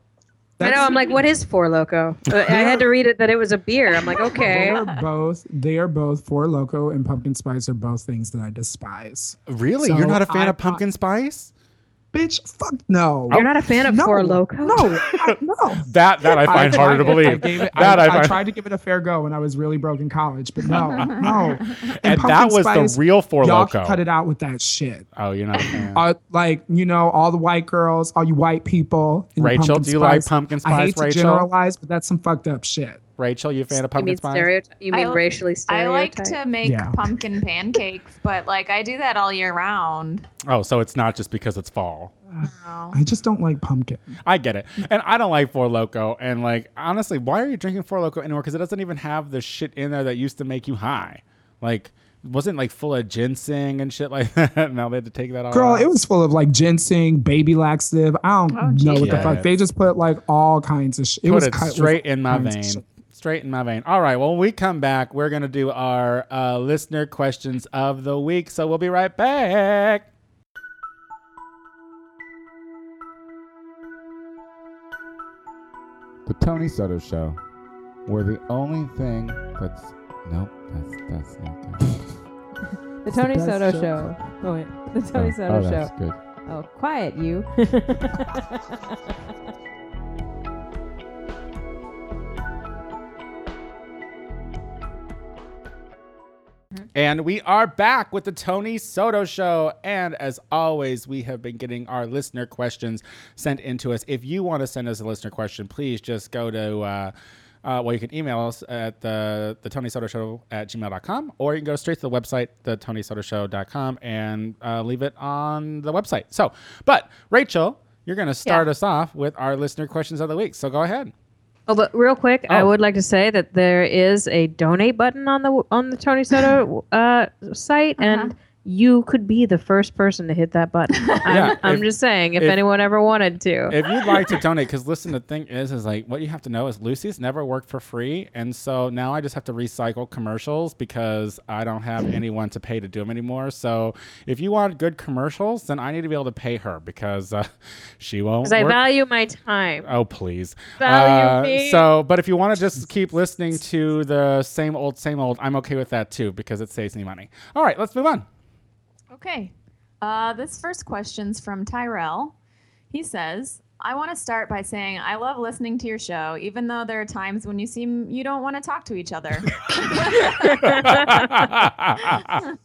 I know. I'm like, what is Four Loco? Uh, I had to read it that it was a beer. I'm like, okay. They are both. They are both. Four Loco and pumpkin spice are both things that I despise. Really? So you're not a fan I- of pumpkin spice? Bitch, fuck no. You're not a fan of no, Four Loco? No, I- no. That that I find harder to tried believe. I, it, that I, I, I tried to give it a fair go when I was really broke in college, but no, no. and that was spice, the real Four Y'all Loco. cut it out with that shit. Oh, you're not a fan. Uh, like you know, all the white girls, all you white people. in Rachel, pumpkin do you like pumpkin spice. I spice, hate to generalize, but that's some fucked up shit. Rachel, you a fan of pumpkin mean spice? stereotype? You mean I- racially I like to make Yeah. pumpkin pancakes, but like I do that all year round. Oh, so it's not just because it's fall. No. I just don't like pumpkin. I get it. And I don't like Four Loco. And like, honestly, why are you drinking Four Loco anymore? Because it doesn't even have the shit in there that used to make you high. Like, wasn't like full of ginseng and shit like that. now they had to take that off. Girl, out. it was full of like ginseng, baby laxative. I don't Oh, know what the fuck. They just put like all kinds of shit. Put was it cut with straight in my all kinds of vein. shit. Straight in my vein. All right. Well, when we come back, we're going to do our uh, listener questions of the week. So we'll be right back. The Tony Soto Show. We're the only thing that's. Nope, that's, that's not good. The Tony best Soto joke. Show. Oh wait, the Tony oh, Soto oh, Show. that's good. Oh, quiet you. And we are back with the Tony Soto Show. And as always, we have been getting our listener questions sent in to us. If you want to send us a listener question, please just go to uh, uh, well, you can email us at the, the Tony Soto Show at gmail.com, or you can go straight to the website, the TonySotoShow.com, and uh, leave it on the website. So, but Rachel, you're going to start Yeah. us off with our listener questions of the week. So go ahead. Oh, but real quick, I Oh. would like to say that there is a donate button on the on the Tony Soto uh, site, and you could be the first person to hit that button. I'm, Yeah, I'm if- just saying, if, if- anyone ever wanted to. if you'd like to donate, because listen, the thing is, is like what you have to know is Lucy's never worked for free, and so now I just have to recycle commercials because I don't have anyone to pay to do them anymore. So if you want good commercials, then I need to be able to pay her because uh, she won't. Because I value my time. Oh please. Value Uh, me. So, but if you want to just keep listening to the same old, same old, I'm okay with that too because it saves me money. All right, let's move on. Okay. Uh, this first question's from Tyrell. He says, I want to start by saying I love listening to your show, even though there are times when you seem you don't want to talk to each other.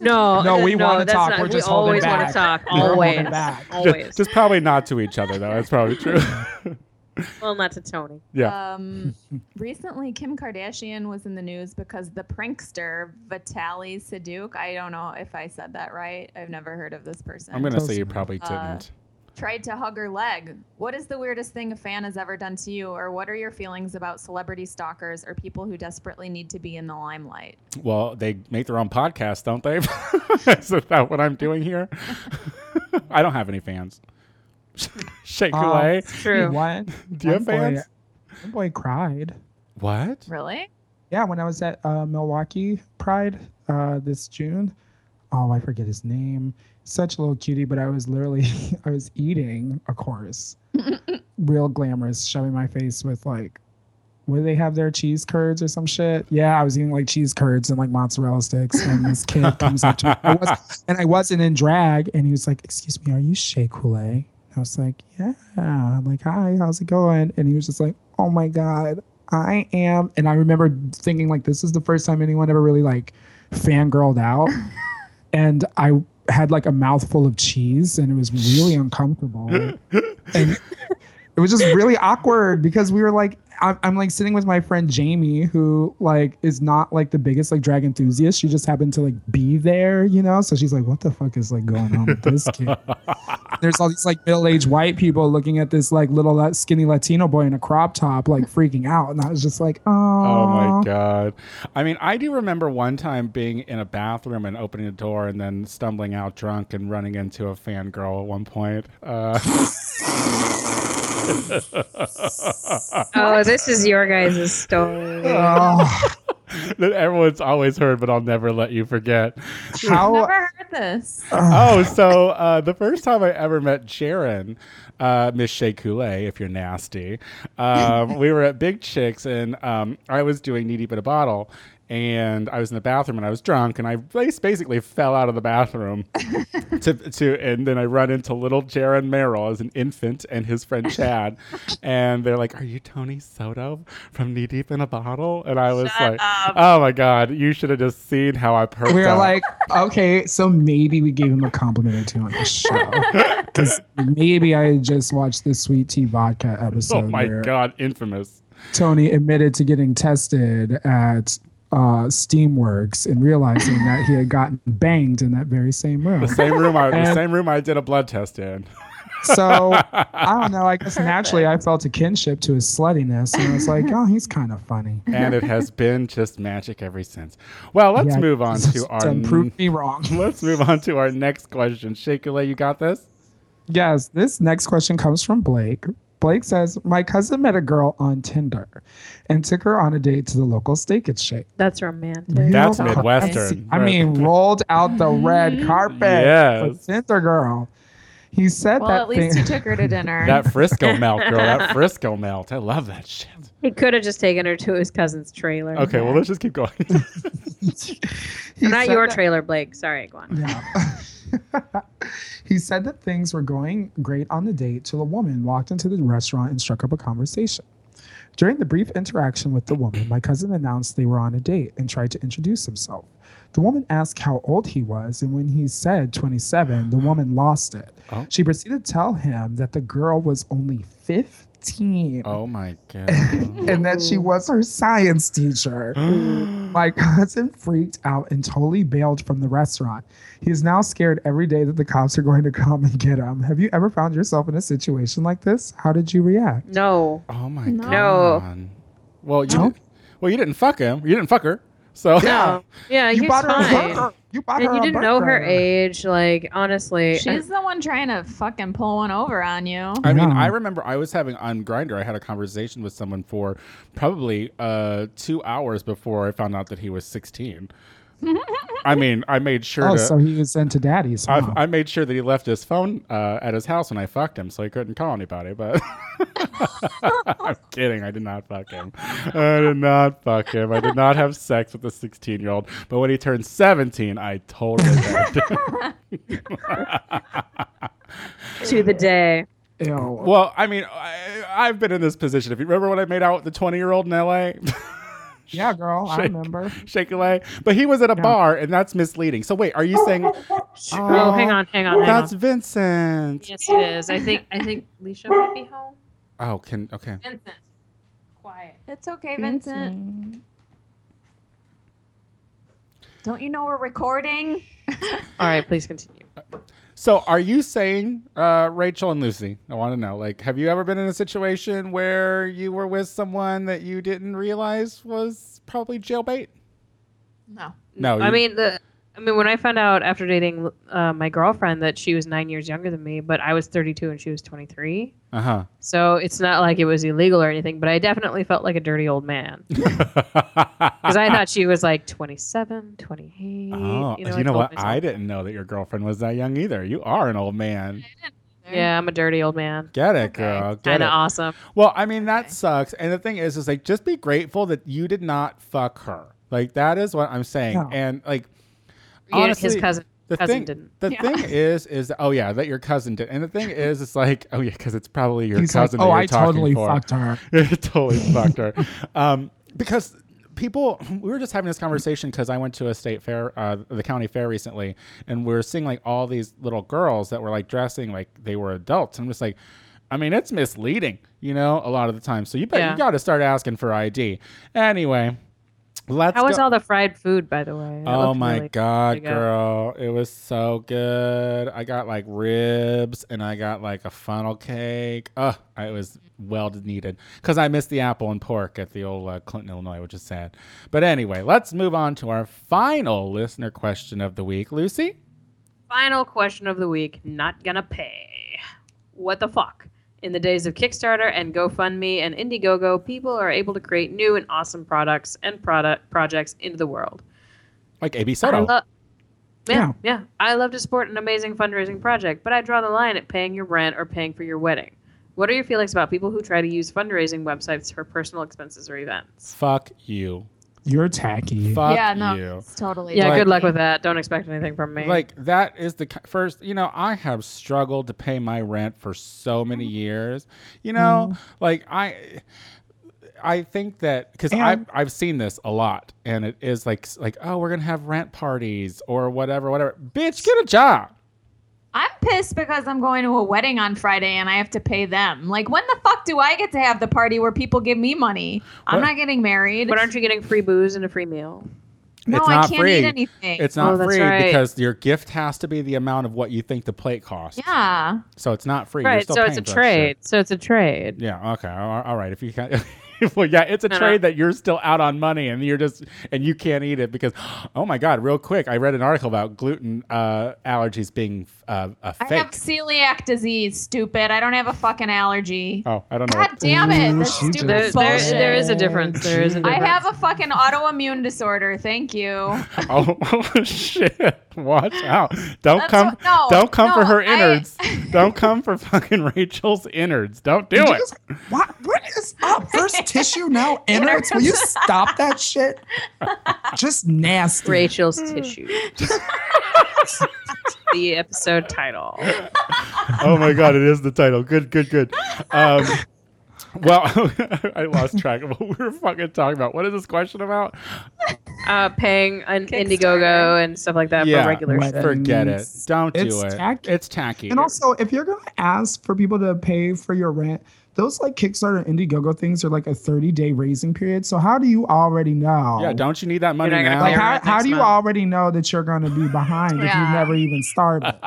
No, No, we no, wanna talk. Not, We're we just always want to talk. We're Always. back. Always. Just probably not to each other though. That's probably true. well, not to Tony. yeah. Um, recently, Kim Kardashian was in the news because the prankster Vitaly Sediuk, I don't know if I said that right. I've never heard of this person. I'm gonna say you probably Uh, didn't. tried to hug her leg. What is the weirdest thing a fan has ever done to you, or what are your feelings about celebrity stalkers or people who desperately need to be in the limelight? Well, they make their own podcast, don't they? Is that what I'm doing here? I don't have any fans. Shake Um, away. True. What? Do you have One boy- fans? One boy cried. What? Really? Yeah, when I was at uh, Milwaukee Pride uh, this June. Oh, I forget his name. Such a little cutie, but I was literally I was eating, of course. Real glamorous, shoving my face with like what do they have their Cheese curds or some shit? Yeah, I was eating like cheese curds and like mozzarella sticks. And this kid comes up to me. I was, and I wasn't in drag. And he was like, Excuse me, are you Shea Coulee? I was like, Yeah. I'm like, hi, how's it going? And he was just like, Oh my God, I am. And I remember thinking like this is the first time anyone ever really like fangirled out. and I had like a mouthful of cheese and it was really uncomfortable. and it was just really awkward because we were like I'm, I'm like sitting with my friend Jamie who like is not like the biggest like drag enthusiast. She just happened to like be there you know? So she's like what the fuck is like going on with this kid? There's all these like middle-aged white people looking at this like little la- skinny latino boy in a crop top like freaking out. And i was just like oh Oh my god! I mean, I do remember one time being in a bathroom and opening a door and then stumbling out drunk and running into a fangirl at one point. Uh, Oh, this is your guys' story. Oh, that everyone's always heard, but I'll never let you forget. how Never heard this. oh, so uh, the first time I ever met Jaren, uh, Miss Shea Coulee, if you're nasty, um, we were at Big Chicks and um, I was doing Knee But a Bottle. And I was in the bathroom and I was drunk and I basically fell out of the bathroom to, to and then I run into little Jaren Merrell as an infant and his friend Chad and they're like, "Are you Tony Soto from Knee Deep in a Bottle?" And I was like, "Oh my god, you should have just seen how I perked we were up." like, okay, so maybe we gave him a compliment or two on the show. Because maybe I just watched the Sweet Tea Vodka episode "Oh my god, infamous." Tony admitted to getting tested at uh, Steamworks and realizing that he had gotten banged in that very same room. The same room I the same room I did a blood test in. So I don't know. I guess naturally I felt a kinship to his sluttiness, and I was like, "Oh, he's kind of funny." and it has been just magic ever since. Well, let's Yeah, move on to our done proved me wrong. let's move on to our next question. Shakula, you got this? Yes, this next question comes from Blake. Blake says, My cousin met a girl on Tinder and took her on a date to the local steak and shake. That's romantic. That's Real Midwestern. I mean, rolled out the red carpet Yes. for Tinder girl. He said Well, that Well, at least thing. you took her to dinner. that Frisco melt, girl. That Frisco melt. I love that shit. He could have just taken her to his cousin's trailer. Okay, well let's just keep going. Not your that- trailer, Blake. Sorry, go on. Yeah. he said that things were going great on the date till a woman walked into the restaurant and struck up a conversation. During the brief interaction with the woman, my cousin announced they were on a date and tried to introduce himself. The woman asked how old he was, and when he said 27, the woman lost it. Oh. She proceeded to tell him that the girl was only 15 15 Oh my god. and that she was her science teacher. My cousin freaked out and totally bailed from the restaurant. He is now scared every day that the cops are going to come and get him. Have you ever found yourself in a situation like this? How did you react? No. Oh my No. god. Well, you No? well you didn't fuck him. You didn't fuck her. So No. Yeah, you he's bought her a fine. burger. You bought And her you didn't know her age. Like, honestly. She's the one trying to fucking pull one over on you. I mean, I remember I was having on Grindr. I had a conversation with someone for probably uh, two hours before I found out that he was 16. I mean, I made sure Oh, to. so he was into daddies. I, huh? I made sure that he left his phone uh, at his house when I fucked him, so he couldn't call anybody. But I'm kidding. I did not fuck him. I did not fuck him. I did not have sex with a 16 year old. But when he turned 17, I totally did. to the day. Ew. well, I mean, I, I've been in this position. If you remember when I made out with the 20 year old in LA. yeah, girl, I remember. Shake a leg. But he was at a Yeah. bar, and that's misleading. So wait, are you saying Oh, hang on, hang on, hang that's on. Vincent? Yes, it is. I think I think Leisha might be home. Oh, can okay. Vincent, quiet. It's okay, Vincent. Don't you know we're recording? All right, please continue. Uh, So are you saying, uh, Rachel and Lucy? I want to know. Like, have you ever been in a situation where you were with someone that you didn't realize was probably jailbait? No. No, I mean the. I mean, when I found out after dating uh, my girlfriend that she was nine years younger than me, but I was 32 and she was 23. Uh huh. So it's not like it was illegal or anything, but I definitely felt like a dirty old man because I thought she was like 27, 28. Oh, you you know, know, what? myself I didn't know that your girlfriend was that young either. You are an old man. Yeah, I'm a dirty old man. Get it, girl. Get Kind it. of awesome. Well, I mean that sucks. And the thing is, is like just be grateful that you did not fuck her. Like that is what I'm saying. No. And like Yeah, honestly, his cousin the cousin thing, didn't. The Yeah. thing is, is oh yeah, that your cousin did. And the thing is, it's like oh yeah, because it's probably your He's like, cousin. oh, that you're I talking totally for. fucked her. totally fucked her. Um, because people, we were just having this conversation because I went to a state fair, uh, the county fair recently, and we are seeing like all these little girls that were like dressing like they were adults. And I'm just like, I mean, it's misleading, you know, a lot of the time. So you bet Yeah. you got to start asking for ID. Anyway, let's. How was go- all the fried food, by the way? That Oh my really god, pretty good. girl. It was so good. I got like ribs and I got like a funnel cake. Ugh, it was well needed because I missed the apple and pork at the old uh, Clinton, Illinois, which is sad. But anyway, let's move on to our final listener question of the week. Lucy? Final question of the week. Not gonna pay. What the fuck? In the days of Kickstarter and GoFundMe and Indiegogo, people are able to create new and awesome products and product projects into the world. Like AB Soto. lo- yeah, Yeah. yeah. I love to support an amazing fundraising project, but I draw the line at paying your rent or paying for your wedding. What are your feelings about people who try to use fundraising websites for personal expenses or events? Fuck you. You're tacky. Fuck yeah, no, you. it's totally. Yeah, Like- good luck with that. Don't expect anything from me. Like that is the first, you know, I have struggled to pay my rent for so many mm-hmm. years. You know, mm-hmm. like I I think that cuz I And- I've seen this a lot and it is like like oh, we're going to have rent parties or whatever whatever. Bitch, get a job. I'm pissed because I'm going to a wedding on Friday and I have to pay them. Like, when the fuck do I get to have the party where people give me money? I'm What? not getting married. but aren't you getting free booze and a free meal? no, it's I not can't free. eat anything. It's not Oh, that's free right. because your gift has to be the amount of what you think the plate costs. yeah. So it's not free. You're Right, still so it's a paying for that shit. trade. So it's a trade. Yeah. Okay. All all right. If you can. well, yeah, it's a No, no. trade that you're still out on money and you're just and you can't eat it because, oh my god, real quick, I read an article about gluten uh, allergies being uh, a I fake. have celiac disease, stupid. I don't have a fucking allergy. oh, I don't know. God damn it. Ooh, That's stupid There, just- there, there is a difference. There is a I difference. I have a fucking autoimmune disorder. Thank you. oh, shit! Watch out! Don't That's come! what- no, don't come for no, her I- innards. don't come for fucking Rachel's innards. Don't do it. just- what? What is up? First tissue, now innards. Will you stop that shit? Just nasty. Rachel's tissue. the episode title. oh my god, it is the title. Good, good, good. Um, well, I lost track of what we were fucking talking about. What is this question about? Uh, paying an Kickstarter. Indiegogo and stuff like that Yeah, for regular Right. shit. Forget it. It's- Don't do it's it. tacky. It's tacky. And also, if you're gonna ask for people to pay for your rent, those like Kickstarter Indiegogo things are like a 30 day raising period. So how do you already know? Yeah, don't you need that money now? Like how, how do you month. already know that you're going to be behind if you've never even started?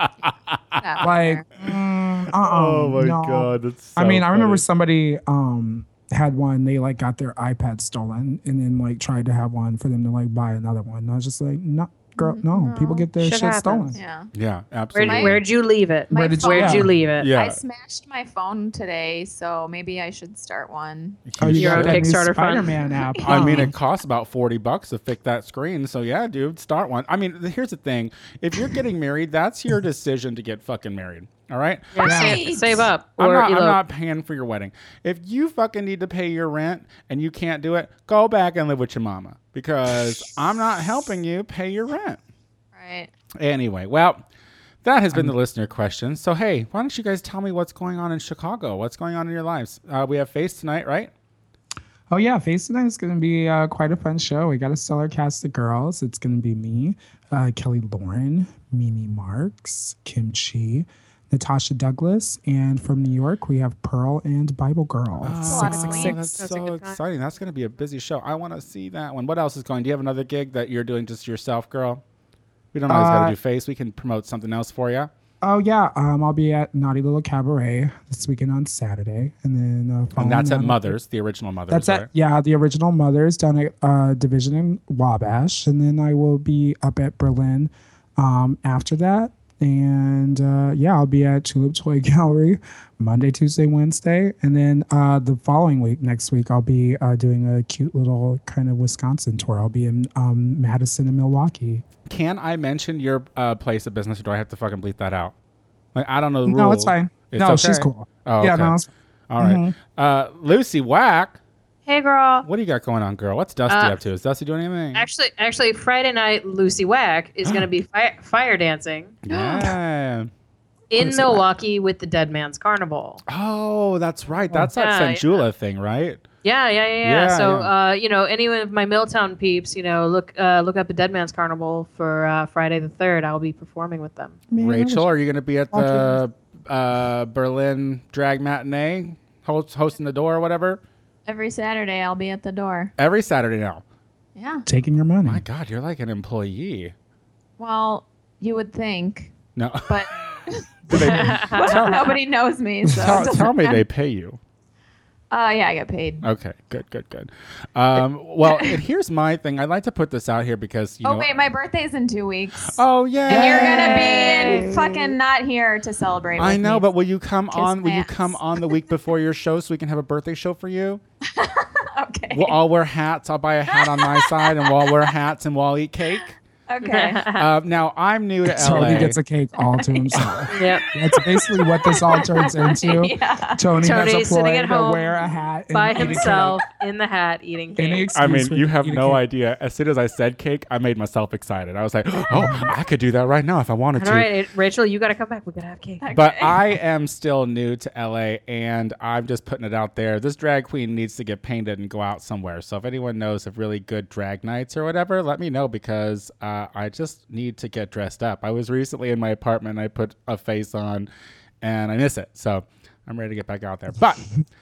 Like, mm, uh-uh, oh my no. god, that's. I so mean, I remember somebody um had one. They like got their iPad stolen and then like tried to have one for them to like buy another one. And I was just like, no, girl, no. People get their Shit shit happens. stolen. yeah. Yeah, Where'd, absolutely. where'd you leave it? My Where did you- Where'd yeah. you leave it? yeah. I smashed my phone today, so maybe I should start one. Oh, you Your got own Kickstarter fund. Spider-Man app. I mean, it costs about 40 bucks to fix that screen. So, yeah, dude, start one. I mean, here's the thing if you're getting married, that's your decision to get fucking married. All right? Yeah, Right. save, save up I'm not, I'm not paying for your wedding. If you fucking need to pay your rent and you can't do it, go back and live with your mama because I'm not helping you pay your rent. Right. Anyway, well, that has been the listener question. So, hey, why don't you guys tell me what's going on in Chicago? What's going on in your lives? Uh, we have Face tonight, right? Oh yeah, Face Tonight is going to be uh, quite a fun show. We got a stellar cast of girls. It's going to be me, uh, Kelly Lauren, Mimi Marks, Kim Chi, Natasha Douglas, and from New York we have Pearl and Bible Girl. a lot of Oh, queens. that's That's so exciting. That's going to be a busy show. I want to see that one. What else is going? Do you have another gig that you're doing just yourself, girl? We don't always got Uh, to do face. We can promote something else for you. Oh yeah, um, I'll be at Naughty Little Cabaret this weekend on Saturday, and then uh, And that's at Mothers, the original Mothers. That's right? at yeah, the original Mothers down at uh, Division in Wabash, and then I will be up at Berlin um, after that. And uh, yeah, I'll be at Tulip Toy Gallery Monday, Tuesday, Wednesday, and then uh, the following week, next week, I'll be uh, doing a cute little kind of Wisconsin tour. I'll be in um, Madison and Milwaukee. Can I mention your uh, place of business, or do I have to fucking bleep that out? Like I don't know the No, it's fine. It's no, she's cool. Oh, Yeah, okay. no, All right. Uh, Lucy Whack, Hey, girl. what do you got going on, girl? What's Dusty Uh, up to? Is Dusty doing anything? Actually, actually, Friday night, Lucy Wack is going to be fire, fire dancing yeah. in Lucy Wack. Milwaukee with the Dead Man's Carnival. Oh, that's right. That's that Yeah, yeah. Thing, right? Yeah, yeah, yeah, yeah. Yeah, so, yeah. Uh, you know, any of my Milltown peeps, you know, look uh, look up the Dead Man's Carnival for uh, Friday the third. I'll be performing with them. Rachel, are you going to be at the uh, Berlin drag matinee, host, hosting the door or whatever? Every Saturday, I'll be at the door. Every Saturday now. Yeah. Taking your money. My God, you're like an employee. Well, you would think, No, but they, tell, nobody knows me. So tell, tell me they pay you. Uh, yeah, I get paid. Okay, good, good, good. Um, well, and here's my thing. I'd like to put this out here because you oh know. wait, my birthday's in two weeks. oh yeah. And you're gonna be in fucking not here to celebrate. I know, me. but will you come Kiss on? Will my you come on the week before your show so we can have a birthday show for you? okay. We'll all wear hats. I'll buy a hat on my side, and we'll all wear hats, and we'll all eat cake. Okay. Uh, now I'm new to LA. Tony LA. gets a cake all to himself. Yep. That's basically what this all turns into. yeah. Tony Tony has a sitting at home wear a hat By eat cake. himself in the hat eating Any cake. I mean, you have no cake. idea. As soon as I said cake, I made myself excited. I was like, "Oh, I could do that right now if I wanted All to." right, Rachel, you got to come back. We got to have cake. But I am still new to LA and I'm just putting it out there. This drag queen needs to get painted and go out somewhere. So if anyone knows of really good drag nights or whatever, let me know because uh, I just need to get dressed up. I was recently in my apartment and I put a face on and I miss it. So I'm ready to get back out there. But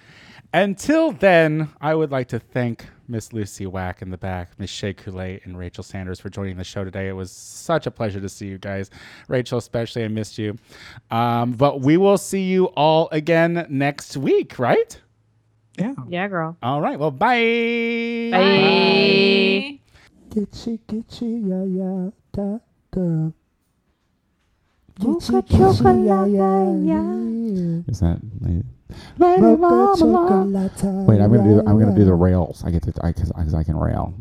until then, I would like to thank Miss Lucy Wack in the back, Miss Shea Coulee, and Rachel Sanders for joining the show today. It was such a pleasure to see you guys. Rachel, especially, I missed you. Um, but we will see you all again next week, right? Yeah. Yeah, girl. All right. Well, bye. Bye. Gitchy, gitchy, ya, ya, da, da. Mocha chocolate, yeah. Is that lady? Wait, I'm gonna do. I'm gonna do the rails. I get to. I because I, can rail.